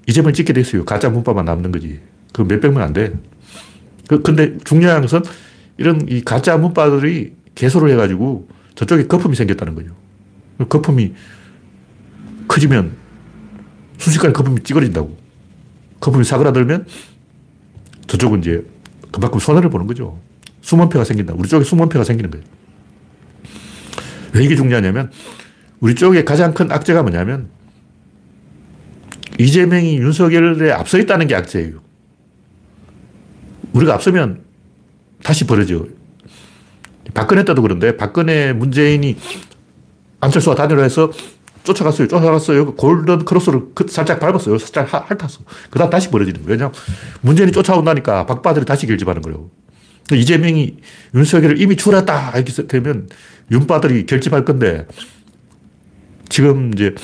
이재명 찍게 됐어요. 가짜 문파만 남는 거지. 그 몇백 명 안 돼. 그, 근데 중요한 것은 이런 이 가짜 문바들이 개소를 해가지고 저쪽에 거품이 생겼다는 거죠. 거품이 커지면 순식간에 거품이 찌그러진다고. 거품이 사그라들면 저쪽은 이제 그만큼 손해를 보는 거죠. 수문표가 생긴다. 우리 쪽에 수문표가 생기는 거예요. 왜 이게 중요하냐면 우리 쪽에 가장 큰 악재가 뭐냐면 이재명이 윤석열에 앞서 있다는 게 악재예요. 우리가 앞서면 다시 벌어져. 박근혜 때도 그런데 박근혜 문재인이 안철수와 단일화해서 쫓아갔어요. 쫓아갔어요. 골든 크로스를 그 살짝 밟았어요. 살짝 핥았어. 그 다음 다시 벌어지는 거예요. 왜냐하면 문재인이 쫓아온다니까 박바들이 다시 결집하는 거예요. 이재명이 윤석열을 이미 추월했다. 이렇게 되면 윤바들이 결집할 건데 지금 이제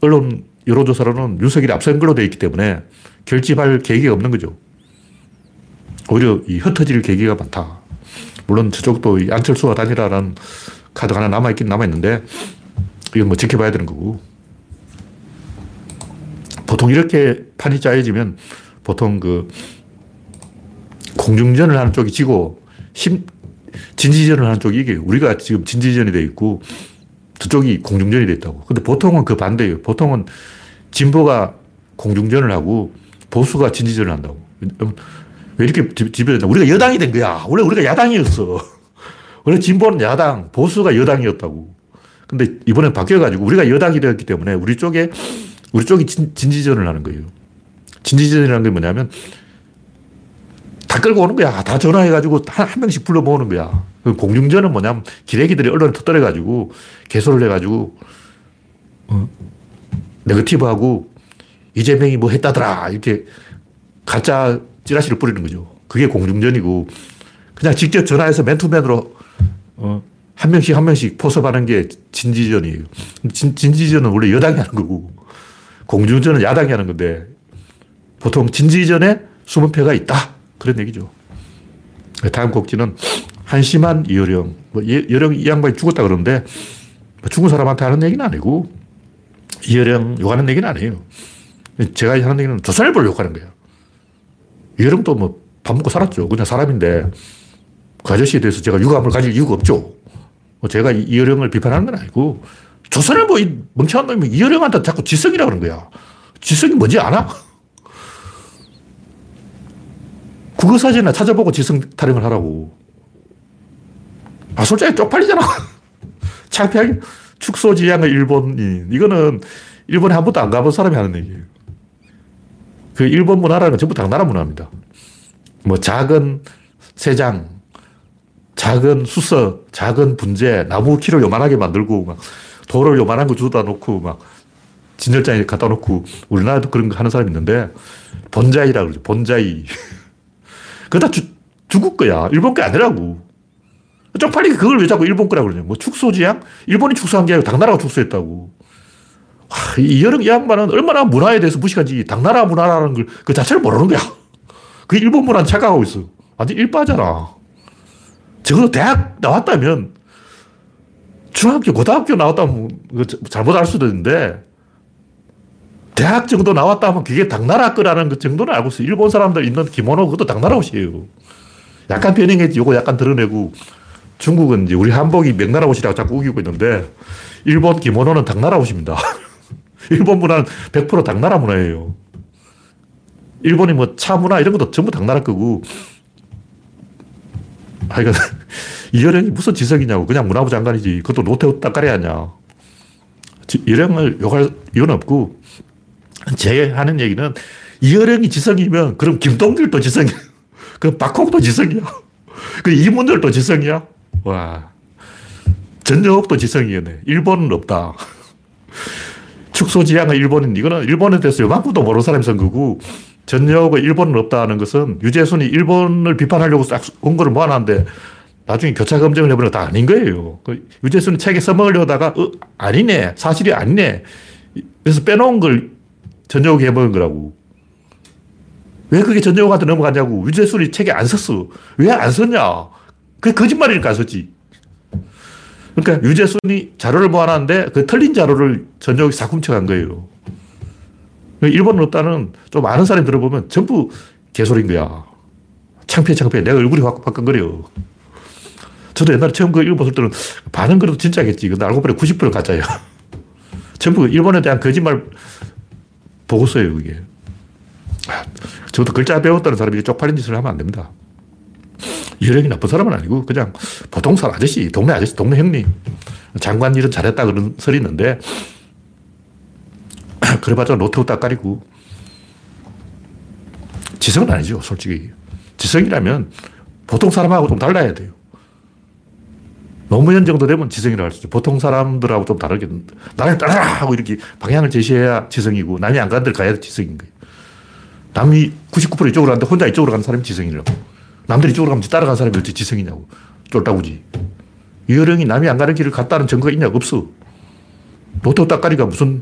언론 여론조사로는 윤석열이 앞선 걸로 되어 있기 때문에 결집할 계기가 없는 거죠. 오히려 이 흩어질 계기가 많다. 물론 저쪽도 안철수와 단일화라는 카드가 하나 남아있긴 남아있는데 이건 뭐 지켜봐야 되는 거고. 보통 이렇게 판이 짜여지면 보통 그 공중전을 하는 쪽이 지고 심, 진지전을 하는 쪽이 이게 우리가 지금 진지전이 돼 있고 저쪽이 공중전이 돼 있다고. 근데 보통은 그 반대예요. 보통은 진보가 공중전을 하고 보수가 진지전을 한다고. 왜 이렇게 집어졌냐. 우리가 여당이 된 거야. 원래 우리가 야당이었어. 원래 진보는 야당, 보수가 여당이었다고. 근데 이번엔 바뀌어가지고 우리가 여당이 되었기 때문에 우리 쪽에, 우리 쪽이 진, 진지전을 하는 거예요. 진지전이라는 게 뭐냐면 다 끌고 오는 거야. 다 전화해가지고 한, 한 명씩 불러 모으는 거야. 그 공중전은 뭐냐면 기레기들이 언론에 터뜨려가지고 개소를 해가지고 어, 네거티브하고 이재명이 뭐 했다더라. 이렇게 가짜 찌라시를 뿌리는 거죠. 그게 공중전이고 그냥 직접 전화해서 맨투맨으로 어, 한 명씩 한 명씩 포섭하는 게 진지전이에요. 진, 진지전은 원래 여당이 하는 거고 공중전은 야당이 하는 건데 보통 진지전에 숨은 패가 있다. 그런 얘기죠. 다음 곡지는 한심한 이어령. 뭐 여령 이 양반이 죽었다 그러는데 뭐 죽은 사람한테 하는 얘기는 아니고 이어령 욕하는 얘기는 아니에요. 제가 하는 얘기는 조선일보를 욕하는 거예요. 이어령도 뭐 밥 먹고 살았죠. 그냥 사람인데 그 아저씨에 대해서 제가 유감을 가질 이유가 없죠. 뭐 제가 이어령을 비판하는 건 아니고 조선일보 이 멍청한 놈이 이어령한테 자꾸 지성이라고 그러는 거야. 지성이 뭔지 아나? 국어사전이나 찾아보고 지성 타령을 하라고. 아, 솔직히 쪽팔리잖아. 창피하게. 축소지향의 일본인. 이거는 일본에 한 번도 안 가본 사람이 하는 얘기예요. 그 일본 문화라는 건 전부 당나라 문화입니다. 뭐 작은 세장, 작은 수서, 작은 분재, 나무 키를 요만하게 만들고 막 돌을 요만한 거 주다 놓고 막 진열장에 갖다 놓고 우리나라도 그런 거 하는 사람이 있는데 본자이라 그러죠. 본자이. 그거 다 주, 중국 거야. 일본 게 아니라고. 쪽팔리게 그걸 왜 자꾸 일본 거라고 그러냐. 뭐 축소지향? 일본이 축소한 게 아니고 당나라가 축소했다고. 와, 이 여름 이 양반은 얼마나 문화에 대해서 무식한지 당나라 문화라는 걸 그 자체를 모르는 거야. 그 일본 문화는 착각하고 있어. 완전 일빠잖아. 적어도 대학 나왔다면 중학교, 고등학교 나왔다면 잘못 알 수도 있는데 대학 정도 나왔다 면 그게 당나라 거라는 그 정도는 알고 있어요. 일본 사람들 입는 기모노 그것도 당나라 옷이에요. 약간 변형했지. 요거 약간 드러내고 중국은 이제 우리 한복이 명나라 옷이라고 자꾸 우기고 있는데 일본 기모노는 당나라 옷입니다. 일본 문화는 100% 당나라 문화예요. 일본이 뭐 차 문화 이런 것도 전부 당나라 거고 하여간 이여령이 무슨 지성이냐고 그냥 문화부 장관이지 그것도 노태우 땅가리 아니야. 이령을 욕할 이유는 없고 제 하는 얘기는 이어령이 지성이면 그럼 김동길도 지성이야. 그 박홍도 지성이야. 그 이문열도 지성이야. 와. 전영업도 지성이네. 일본은 없다. 축소지향의 일본인, 이거는 일본에 대해서 요만큼도 모르는 사람이 쓴 거고, 전역의 일본은 없다는 것은 유재순이 일본을 비판하려고 싹 원고를 모아놨는데, 나중에 교차 검증을 해보니까 다 아닌 거예요. 그 유재순이 책에 써먹으려다가, 어, 아니네. 사실이 아니네. 그래서 빼놓은 걸 전역이 해먹은 거라고. 왜 그게 전역한테 넘어가냐고. 유재순이 책에 안 썼어. 왜 안 썼냐. 그게 거짓말이니까 안 썼지. 그러니까 유재순이 자료를 모아놨는데 그 틀린 자료를 전역이 싹 훔쳐간 거예요. 일본은 없다는 좀 아는 사람이 들어보면 전부 개소리인 거야. 창피해, 창피해. 내가 얼굴이 확, 화끈거려. 저도 옛날에 처음 그 읽어봤을 때는 반은 그래도 진짜겠지. 근데 알고 보니 90% 가짜야. 전부 일본에 대한 거짓말 보고서예요, 그게. 아, 저도 글자 배웠다는 사람이 쪽팔린 짓을 하면 안 됩니다. 이혈이 나쁜 사람은 아니고 그냥 보통 사 아저씨, 동네 아저씨, 동네 형님. 장관 일은 잘했다 그런 설이 있는데 그래봤자 노태우 딱가리고 지성은 아니죠, 솔직히. 지성이라면 보통 사람하고 좀 달라야 돼요. 노무현 정도 되면 지성이라고 할 수 있죠. 보통 사람들하고 좀 다르게 나를 따라 하고 이렇게 방향을 제시해야 지성이고 남이 안 가는 데를 가야 지성인 거예요. 남이 99% 이쪽으로 가는데 혼자 이쪽으로 가는 사람이 지성이라고. 남들이 이쪽으로 가면 따라가는 사람이 어떻게 지성이냐고. 쫄따구지. 이어령이 남이 안 가는 길을 갔다는 증거가 있냐? 없어. 노태우 따까리가 무슨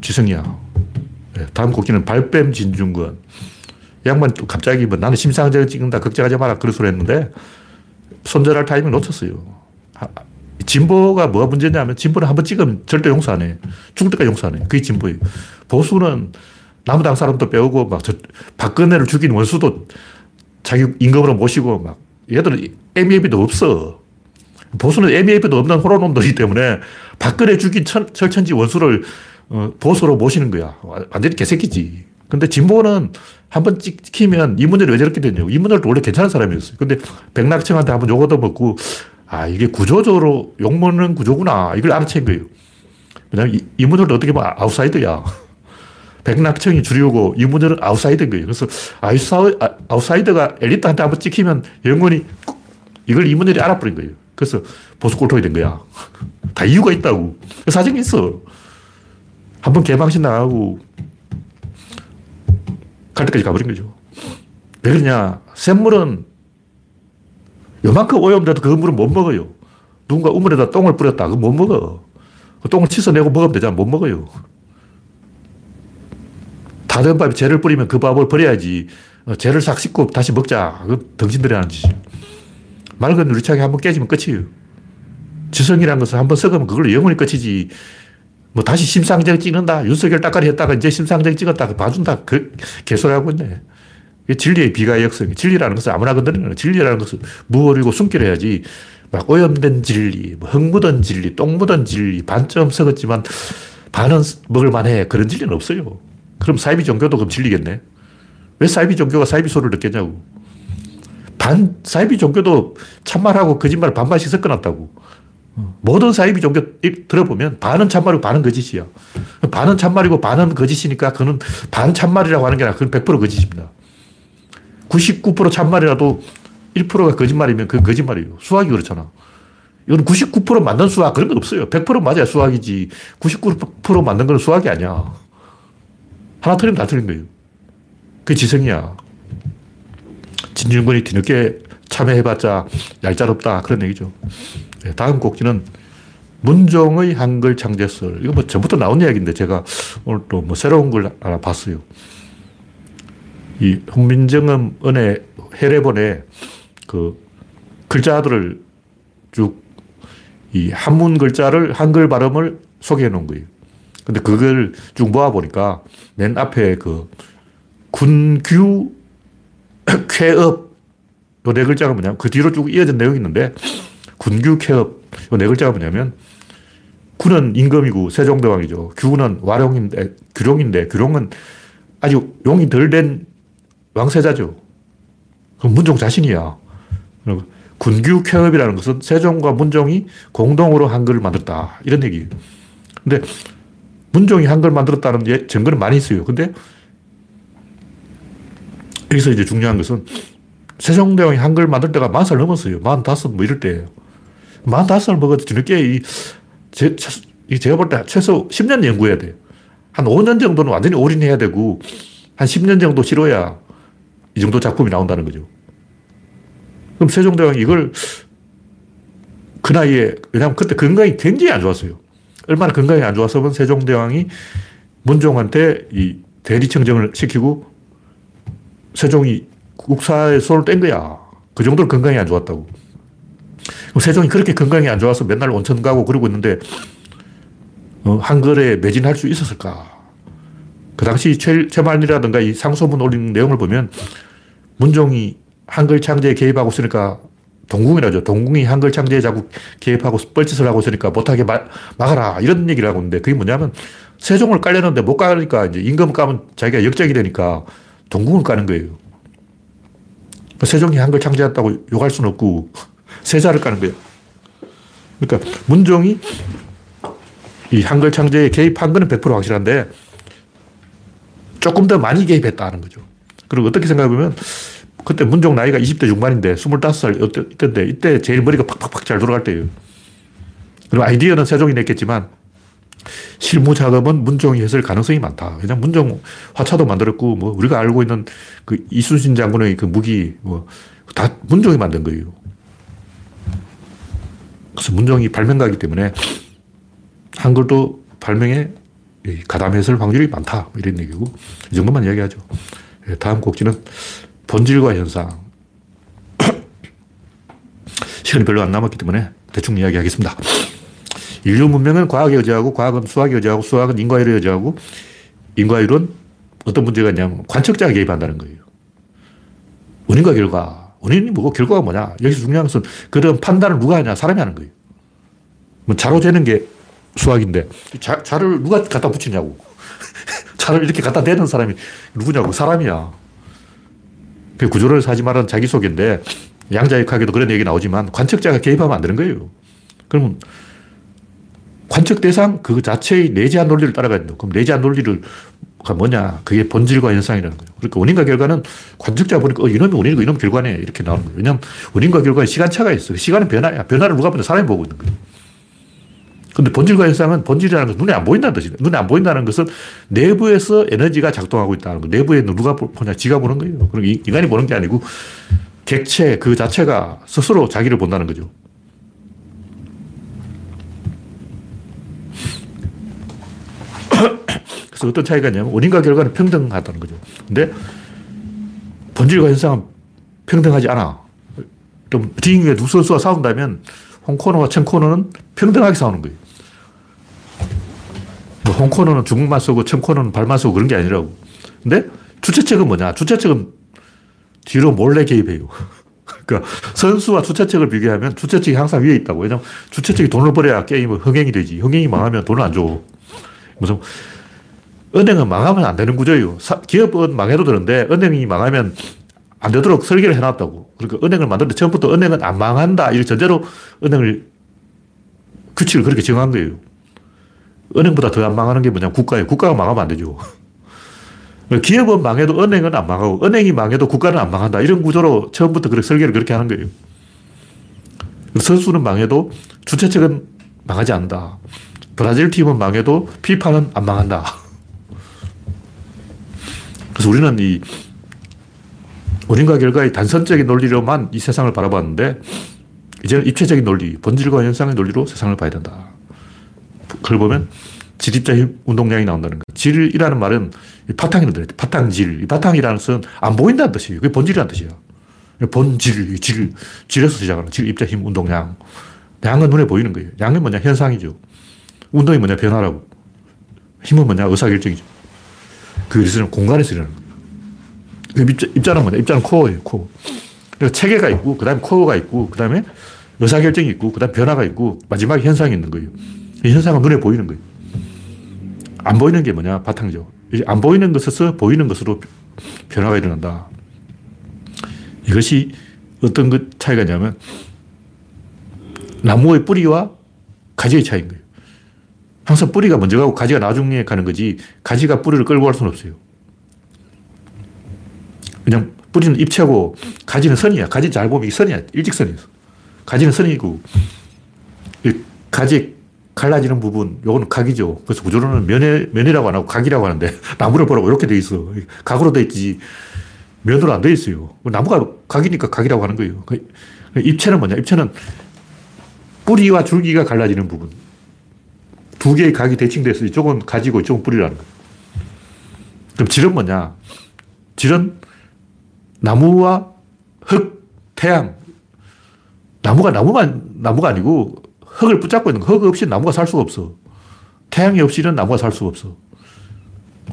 지성이야. 네, 다음 곡기는 발뺌 진중권. 양반 또 갑자기 뭐 나는 심상정 찍는다 걱정하지 마라 그런 소리 했는데 손절할 타이밍 놓쳤어요. 진보가 뭐가 문제냐면 진보는 한번 찍으면 절대 용서 안 해. 죽을 때까지 용서 안 해. 그게 진보예요. 보수는 남당 사람도 빼오고 막 저 박근혜를 죽인 원수도 자기 임금으로 모시고 막 얘들은 MEAB도 없어. 보수는 MEAB도 없는 호로놈들이기 때문에 박근혜 죽인 천, 철천지 원수를 어, 보수로 모시는 거야. 완전히 개새끼지. 근데 진보는 한 번 찍히면 이문열이 왜 저렇게 됐냐고. 이문열도 원래 괜찮은 사람이었어요. 근데 백낙청한테 한번 욕 얻어먹고, 아, 이게 구조적으로 욕먹는 구조구나. 이걸 알아챈 거예요. 왜냐면 이문열도 어떻게 보면 아웃사이더야. 백낙청이 주류고 이문열은 아웃사이더인 거예요. 그래서 아웃사이더가 엘리트한테 한번 찍히면 영원히 이걸 이문열이 알아버린 거예요. 그래서 보수 꼴통이 된 거야. 다 이유가 있다고. 사정이 있어. 한 번 개방신 나가고 갈 때까지 가버린 거죠. 왜 그러냐. 샘물은 요만큼 오염돼도 그 물은 못 먹어요. 누군가 우물에다 똥을 뿌렸다. 그거 못 먹어. 그 똥을 씻어내고 먹으면 되잖아. 못 먹어요. 다된 밥에 재를 뿌리면 그 밥을 버려야지. 재를 싹 씻고 다시 먹자. 그 덩신들이 하는 짓이 맑은 유리창이 한 번 깨지면 끝이에요. 지성이라는 것은 한 번 썩으면 그걸로 영원히 끝이지. 뭐 다시 심상정 찍는다. 윤석열 따까리 했다가 이제 심상정 찍었다. 봐준다. 그 개소리하고 있네. 진리의 비가역성. 진리라는 것은 아무나 건드리는 진리라는 것은 무얼이고 숨기려야지. 막 오염된 진리, 뭐흙 진리, 똥 묻은 진리, 반점 썩었지만 반은 먹을만해. 그런 진리는 없어요. 그럼 사이비 종교도 그럼 진리겠네. 왜 사이비 종교가 사이비 소리를 듣겠냐고. 반, 사이비 종교도 참말하고 거짓말 반반씩 섞어놨다고. 모든 사이비 종교 들어보면 반은 참말이고 반은 거짓이야. 반은 참말이고 반은 거짓이니까 그는 반 참말이라고 하는 게 아니라 그건 100% 거짓입니다. 99% 참말이라도 1%가 거짓말이면 그건 거짓말이에요. 수학이 그렇잖아. 이건 99% 맞는 수학 그런 건 없어요. 100% 맞아야 수학이지. 99% 맞는 건 수학이 아니야. 하나 틀리면 다 틀린 거예요. 그게 지성이야. 진중권이 뒤늦게 참여해봤자 얄짤없다. 그런 얘기죠. 네, 다음 곡지는 문종의 한글 창제설. 이거 뭐 전부터 나온 이야기인데 제가 오늘 또 뭐 새로운 걸 하나 봤어요. 이 홍민정음 은혜 해례본에 그 글자들을 쭉 이 한문 글자를 한글 발음을 소개해 놓은 거예요. 근데 그걸 쭉 모아 보니까 맨 앞에 그 군규 쾌업 요 네 글자가 뭐냐면 그 뒤로 쭉 이어진 내용이 있는데 군규 쾌업. 네 글자가 뭐냐면 군은 임금이고 세종대왕이죠. 규는 와룡인데, 규룡인데, 규룡은 아주 용이 덜 된 왕세자죠. 그럼 문종 자신이야. 군규 쾌업이라는 것은 세종과 문종이 공동으로 한글을 만들었다. 이런 얘기예요. 근데 문종이 한글 만들었다는 증거는 많이 있어요. 근데 여기서 이제 중요한 것은 세종대왕이 한글 만들 때가 만 살 넘었어요. 만 다섯 뭐 이럴 때예요. 45살 먹어도 뒤늦게 이, 제, 제가 볼 때 최소 10년 연구해야 돼요. 한 5년 정도는 완전히 올인해야 되고, 한 10년 정도 치러야 이 정도 작품이 나온다는 거죠. 그럼 세종대왕이 이걸 그 나이에, 왜냐하면 그때 건강이 굉장히 안 좋았어요. 얼마나 건강이 안 좋았으면 세종대왕이 문종한테 이 대리청정을 시키고 세종이 국사에 손을 뗀 거야. 그 정도로 건강이 안 좋았다고. 세종이 그렇게 건강이 안 좋아서 맨날 온천 가고 그러고 있는데 어, 한글에 매진할 수 있었을까? 그 당시 최, 최만이라든가 이 상소문 올린 내용을 보면 문종이 한글 창제에 개입하고 있으니까 동궁이라죠. 동궁이 한글 창제에 자꾸 개입하고 뻘짓을 하고 있으니까 못하게 마, 막아라. 이런 얘기를 하고 있는데 그게 뭐냐면 세종을 깔려는데 못 가니까 이제 임금 까면 자기가 역적이 되니까 동궁을 까는 거예요. 세종이 한글 창제했다고 욕할 수는 없고 세자를 까는 거예요. 그러니까 문종이 이 한글 창제에 개입한 거는 100% 확실한데 조금 더 많이 개입했다는 거죠. 그리고 어떻게 생각해보면 그때 문종 나이가 20대 중반인데 25살 이때인데 이때 제일 머리가 팍팍팍 잘 돌아갈 때예요. 그럼 아이디어는 세종이 냈겠지만 실무 작업은 문종이 했을 가능성이 많다. 왜냐 문종 화차도 만들었고 뭐 우리가 알고 있는 그 이순신 장군의 그 무기 뭐 다 문종이 만든 거예요. 그래서 문종이 발명가이기 때문에 한글도 발명에 가담했을 확률이 많다. 이런 얘기고 이 정도만 이야기하죠. 예, 다음 곡지는 본질과 현상. 시간이 별로 안 남았기 때문에 대충 이야기하겠습니다. 인류 문명은 과학에 의지하고 과학은 수학에 의지하고 수학은 인과율에 의지하고 인과율은 어떤 문제가 있냐면 관측자가 개입한다는 거예요. 원인과 결과. 원인이 뭐고 결과가 뭐냐. 여기서 중요한 것은 그런 판단을 누가 하냐. 사람이 하는 거예요. 뭐 자로 재는 게 수학인데 자, 자를 누가 갖다 붙이냐고. 자를 이렇게 갖다 대는 사람이 누구냐고. 사람이야. 그 구조를 사지 말은 자기소개인데 양자역학에도 그런 얘기 나오지만 관측자가 개입하면 안 되는 거예요. 그러면 관측 대상 그 자체의 내재한 논리를 따라가야 된다. 그럼 내재한 논리를 뭐냐? 그게 본질과 현상이라는 거예요. 그러니까 원인과 결과는 관측자 보니까 어, 이놈이 원인이고 이놈 결과네. 이렇게 나오는 거예요. 왜냐하면 원인과 결과에 시간차가 있어. 시간은 변화야. 변화를 누가 보냐? 사람이 보고 있는 거예요. 근데 본질과 현상은 본질이라는 것은 눈에 안 보인다는 뜻이에요. 눈에 안 보인다는 것은 내부에서 에너지가 작동하고 있다는 거. 내부에 누가 보냐? 지가 보는 거예요. 그럼 인간이 보는 게 아니고 객체 그 자체가 스스로 자기를 본다는 거죠. 그래서 어떤 차이가 있냐면 원인과 결과는 평등하다는 거죠. 근데 본질과 현상은 평등하지 않아. 좀링두 선수가 싸운다면 홍코너와 청코너는 평등하게 싸우는 거예요. 뭐 홍코너는 주먹만 쓰고 청코너는 발만 쓰고 그런 게 아니라고. 근데 주최측은 뭐냐? 주최측은 뒤로 몰래 개입해요. 그러니까 선수와 주최측을 비교하면 주최측이 항상 위에 있다고. 왜냐면 주최측이 돈을 벌어야 게임은 흥행이 되지. 흥행이 망하면 돈을 안 줘. 무슨 은행은 망하면 안 되는 구조예요. 사, 기업은 망해도 되는데 은행이 망하면 안 되도록 설계를 해놨다고. 그러니까 은행을 만드는데 처음부터 은행은 안 망한다. 이 전제로 은행을 규칙을 그렇게 정한 거예요. 은행보다 더 안 망하는 게 뭐냐 국가예요. 국가가 망하면 안 되죠. 기업은 망해도 은행은 안 망하고 은행이 망해도 국가는 안 망한다. 이런 구조로 처음부터 그렇게 설계를 그렇게 하는 거예요. 선수는 망해도 주최 측은 망하지 않는다. 브라질 팀은 망해도 피파는 안 망한다. 그래서 우리는 이 원인과 결과의 단선적인 논리로만 이 세상을 바라봤는데 이제는 입체적인 논리, 본질과 현상의 논리로 세상을 봐야 된다. 그걸 보면 질입자 운동량이 나온다는 거예요. 질이라는 말은 바탕이라는 뜻이에요. 바탕질. 이 바탕이라는 것은 안 보인다는 뜻이에요. 그게 본질이라는 뜻이에요. 본질, 질, 질에서 시작하는 질, 입자, 힘, 운동량. 양은 눈에 보이는 거예요. 양은 뭐냐? 현상이죠. 운동이 뭐냐? 변화라고. 힘은 뭐냐? 의사결정이죠. 그 리스는 공간에서 일어나는 거예요. 그 입자, 입자는 뭐냐? 입자는 코어예요, 코어. 그래서 체계가 있고, 그 다음에 코어가 있고, 그 다음에 의사결정이 있고, 그 다음에 변화가 있고, 마지막에 현상이 있는 거예요. 이 현상은 눈에 보이는 거예요. 안 보이는 게 뭐냐? 바탕이죠. 안 보이는 것에서 보이는 것으로 변화가 일어난다. 이것이 어떤 것 차이가 있냐면, 나무의 뿌리와 가지의 차이인 거예요. 항상 뿌리가 먼저 가고 가지가 나중에 가는 거지, 가지가 뿌리를 끌고 갈 수는 없어요. 그냥 뿌리는 입체고, 가지는 선이야. 가지 잘 보면 이 선이야. 일직선이야. 가지는 선이고, 가지 갈라지는 부분, 요거는 각이죠. 그래서 구조로는 면에, 면이라고 안 하고 각이라고 하는데, 나무를 보라고 이렇게 돼 있어. 각으로 돼 있지. 면으로 안 돼 있어요. 나무가 각이니까 각이라고 하는 거예요. 그 입체는 뭐냐? 입체는 뿌리와 줄기가 갈라지는 부분. 두 개의 각이 대칭돼서 이쪽은 가지고 이쪽은 뿌리라는 거예요. 그럼 질은 뭐냐? 질은 나무와 흙, 태양. 나무가 나무만, 나무가 아니고 흙을 붙잡고 있는 거. 흙 없이 나무가 살 수가 없어. 태양이 없이는 나무가 살 수가 없어.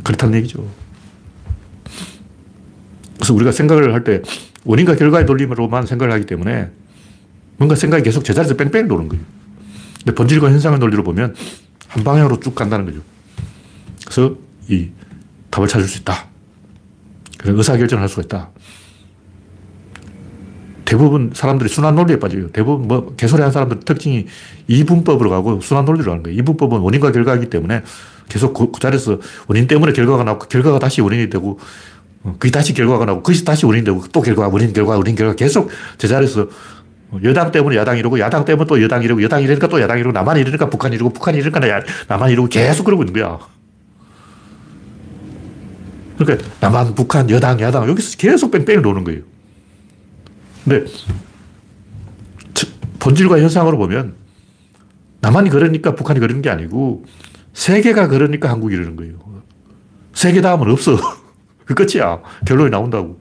그렇다는 얘기죠. 그래서 우리가 생각을 할 때 원인과 결과의 논리로만 생각을 하기 때문에 뭔가 생각이 계속 제자리에서 뺑뺑 도는 거예요. 근데 본질과 현상의 논리로 보면 한 방향으로 쭉 간다는 거죠. 그래서 이 답을 찾을 수 있다. 그래서 의사결정을 할 수가 있다. 대부분 사람들이 순환 논리에 빠져요. 대부분 뭐 개소리 한 사람들 특징이 이분법으로 가고 순환 논리로 가는 거예요. 이분법은 원인과 결과이기 때문에 계속 그, 그 자리에서 원인 때문에 결과가 나고 그 결과가 다시 원인이 되고 어, 그게 다시 결과가 나고 그것이 다시 원인이 되고 또 결과, 원인, 결과, 원인, 결과 계속 제자리에서 여당 때문에 야당 이러고, 야당 때문에 또 여당 이러고, 여당 이러니까 또 야당 이러고, 남한 이러니까 북한 이러고, 북한 이러니까 남한 이러고 계속 그러고 있는 거야. 그러니까 남한, 북한, 여당, 야당 여기서 계속 뺑뺑이 도는 거예요. 근데 본질과 현상으로 보면 남한이 그러니까 북한이 그러는 게 아니고 세계가 그러니까 한국이 이러는 거예요. 세계 다음은 없어. 그 끝이야. 결론이 나온다고.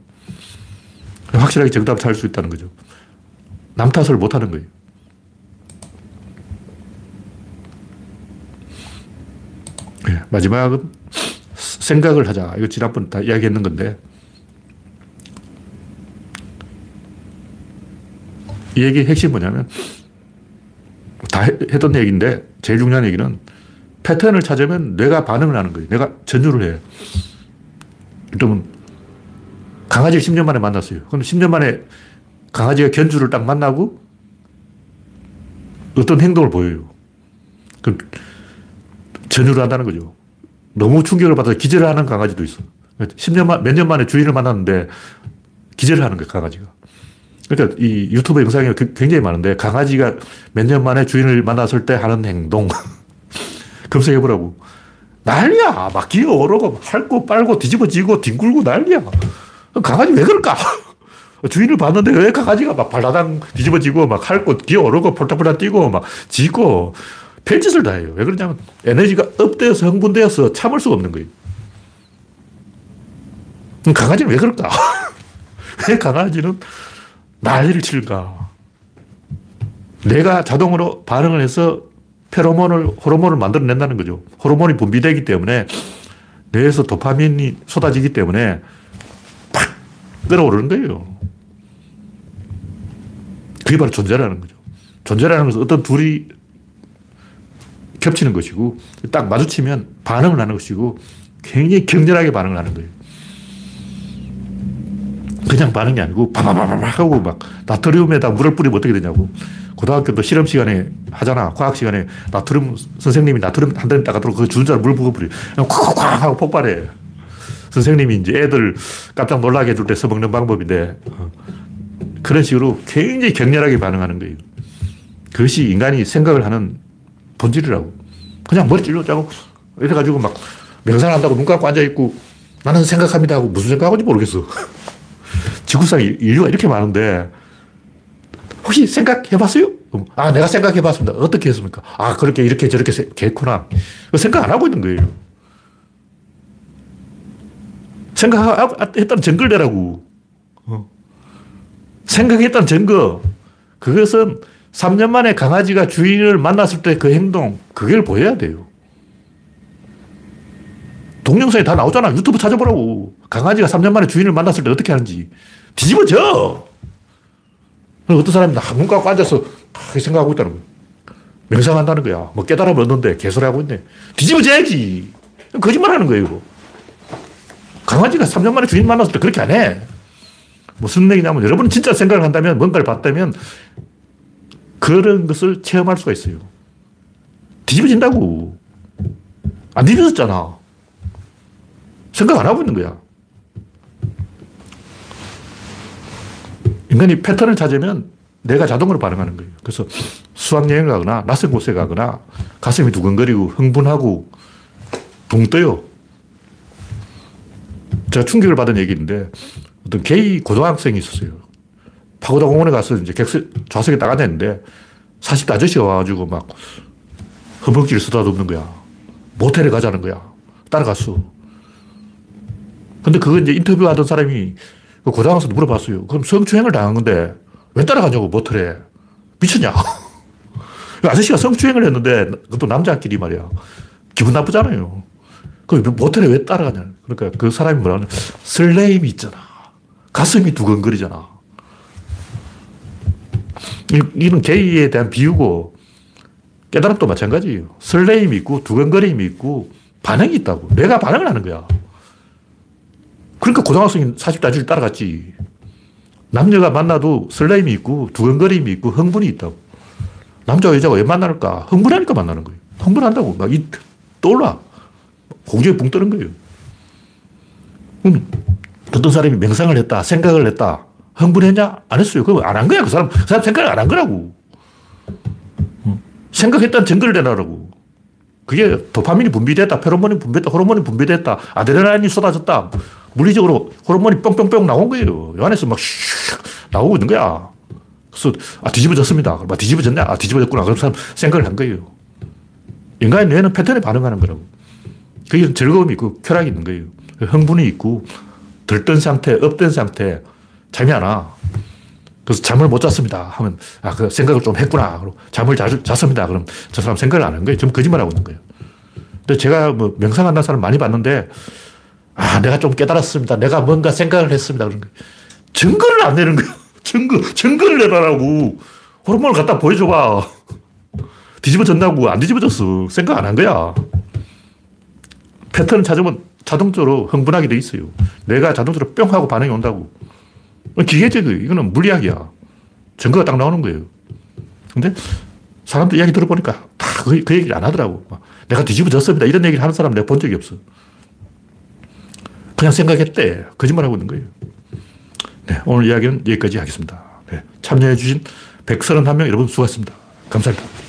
확실하게 정답을 찾을 수 있다는 거죠. 남 탓을 못 하는 거예요. 네, 마지막은 생각을 하자. 이거 지난번 다 이야기했는 건데. 이 얘기 핵심 뭐냐면, 다 했던 얘기인데, 제일 중요한 얘기는 패턴을 찾으면 뇌가 반응을 하는 거예요. 내가 전율을 해. 그러면 강아지를 10년 만에 만났어요. 그럼 10년 만에 강아지가 견주를 딱 만나고 어떤 행동을 보여요. 그럼 전율을 한다는 거죠. 너무 충격을 받아서 기절을 하는 강아지도 있어. 10년 만, 몇 년 만에 주인을 만났는데 기절을 하는 거예요, 강아지가. 그러니까 이 유튜브 영상이 굉장히 많은데 강아지가 몇 년 만에 주인을 만났을 때 하는 행동. 검색해보라고. 난리야. 막 기어오르고 핥고 빨고 뒤집어지고 뒹굴고 난리야. 강아지 왜 그럴까? 주인을 봤는데 왜 강아지가 막 발라당 뒤집어지고 막 핥고 기어오르고 폴딱폴딱 뛰고 막 짖고 별짓을 다 해요. 왜 그러냐면 에너지가 업되어서 흥분되어서 참을 수가 없는 거예요. 강아지는 왜 그럴까? 왜 강아지는 난리를 칠까? 내가 자동으로 반응을 해서 페로몬을, 호르몬을 만들어낸다는 거죠. 호르몬이 분비되기 때문에 뇌에서 도파민이 쏟아지기 때문에 팍 끌어오르는 거예요. 그게 바로 존재라는 거죠. 존재라는 것은 어떤 둘이 겹치는 것이고 딱 마주치면 반응을 하는 것이고 굉장히 격렬하게 반응을 하는 거예요. 그냥 반응이 아니고 바바바바 하고 막 나트륨에다 물을 뿌리면 어떻게 되냐고. 고등학교 도 실험 시간에 하잖아. 과학 시간에 나트륨, 선생님이 나트륨 한 대를 따가도록 그 주전자를 물 부어버려. 그냥 콱콱 하고 폭발해. 선생님이 이제 애들 깜짝 놀라게 해줄 때 써먹는 방법인데, 어. 그런 식으로 굉장히 격렬하게 반응하는 거예요. 그것이 인간이 생각을 하는 본질이라고. 그냥 머리 찔러 짜고 이래가지고 막 명상한다고 눈 감고 앉아있고 나는 생각합니다 하고 무슨 생각하는지 모르겠어. 지구상에 인류가 이렇게 많은데 혹시 생각해 봤어요? 아, 내가 생각해 봤습니다. 어떻게 했습니까? 아, 그렇게 이렇게 저렇게 했구나. 생각 안 하고 있는 거예요. 생각했다는 증거를 내라고. 어. 생각했다는 증거. 그것은 3년 만에 강아지가 주인을 만났을 때 그 행동, 그걸 보여야 돼요. 동영상이 다 나오잖아. 유튜브 찾아보라고. 강아지가 3년 만에 주인을 만났을 때 어떻게 하는지. 뒤집어져! 어떤 사람이 한문 갖고 앉아서 생각하고 있다는 거야. 명상한다는 거야. 뭐 깨달음 얻는데 개소리 하고 있네. 뒤집어져야지. 거짓말 하는 거예요, 이거. 강아지가 3년 만에 주인 만났을 때 그렇게 안 해. 무슨 얘기냐면 여러분 진짜 생각을 한다면 뭔가를 봤다면 그런 것을 체험할 수가 있어요. 뒤집어진다고. 안 뒤집어졌잖아. 생각 안 하고 있는 거야. 인간이 패턴을 찾으면 내가 자동으로 반응하는 거예요. 그래서 수학여행을 가거나 낯선 곳에 가거나 가슴이 두근거리고 흥분하고 붕 떠요. 제가 충격을 받은 얘기인데 어떤 게이 고등학생이 있었어요. 파고다 공원에 가서 이제 객석, 좌석에 딱 앉았는데 40대 아저씨가 와가지고 막 허벅지를 쓰다듬는 거야. 모텔에 가자는 거야. 따라갔어. 근데 그거 이제 인터뷰하던 사람이 그 고등학생도 물어봤어요. 그럼 성추행을 당한 건데 왜 따라가냐고 모텔에. 미쳤냐? 그 아저씨가 성추행을 했는데 그것도 남자끼리 말이야. 기분 나쁘잖아요. 그 모텔에 왜 따라가냐. 그러니까 그 사람이 뭐라 하냐. 설레임이 있잖아. 가슴이 두근거리잖아. 이 는 게이에 대한 비유고 깨달음도 마찬가지예요. 설레임이 있고 두근거림이 있고 반응이 있다고. 내가 반응을 하는 거야. 그러니까 고등학생이 40대 아 따라갔지. 남녀가 만나도 설레임이 있고 두근거림이 있고 흥분이 있다고. 남자와 여자가 왜 만날까? 흥분하니까 만나는 거예요. 흥분한다고. 막 이, 떠올라. 공중에 붕 뜨는 거예요. 음, 어떤 사람이 명상을 했다, 생각을 했다. 흥분했냐? 안 했어요. 그거 안한 거야. 그 사람, 그 사람 생각을 안 한 거라고. 생각했다는 증거를 내놔라고. 그게 도파민이 분비됐다, 페로몬이 분비됐다, 호르몬이 분비됐다, 아드레날린이 쏟아졌다. 물리적으로 호르몬이 뿅뿅뿅 나온 거예요. 요 안에서 막 나오고 있는 거야. 그래서 아 뒤집어졌습니다. 막 뒤집어졌냐? 아 뒤집어졌구나. 그럼 사람 생각을 한 거예요. 인간의 뇌는 패턴에 반응하는 거라고. 그게 즐거움이 있고 쾌락이 있는 거예요. 흥분이 있고 들뜬 상태, 업된 상태, 잠이 안 와. 그래서 잠을 못 잤습니다. 하면, 아, 그 생각을 좀 했구나. 잠을 자, 잤습니다. 그럼 저 사람 생각을 안 한 거예요. 좀 거짓말하고 있는 거예요. 근데 제가 뭐 명상한다는 사람 많이 봤는데, 아, 내가 좀 깨달았습니다. 내가 뭔가 생각을 했습니다. 그런 거예요. 증거를 안 내는 거예요. 증거, 증거를 내라라고. 호르몬을 갖다 보여줘봐. 뒤집어졌다고. 안 뒤집어졌어. 생각 안 한 거야. 패턴을 찾으면 자동적으로 흥분하게 돼 있어요. 내가 자동적으로 뿅 하고 반응이 온다고. 기계적이에요. 이거는 물리학이야. 증거가 딱 나오는 거예요. 근데 사람들 이야기 들어보니까 다 그, 그 얘기를 안 하더라고. 내가 뒤집어졌습니다. 이런 얘기를 하는 사람 내가 본 적이 없어. 그냥 생각했대. 거짓말하고 있는 거예요. 네, 오늘 이야기는 여기까지 하겠습니다. 네, 참여해주신 131명 여러분 수고하셨습니다. 감사합니다.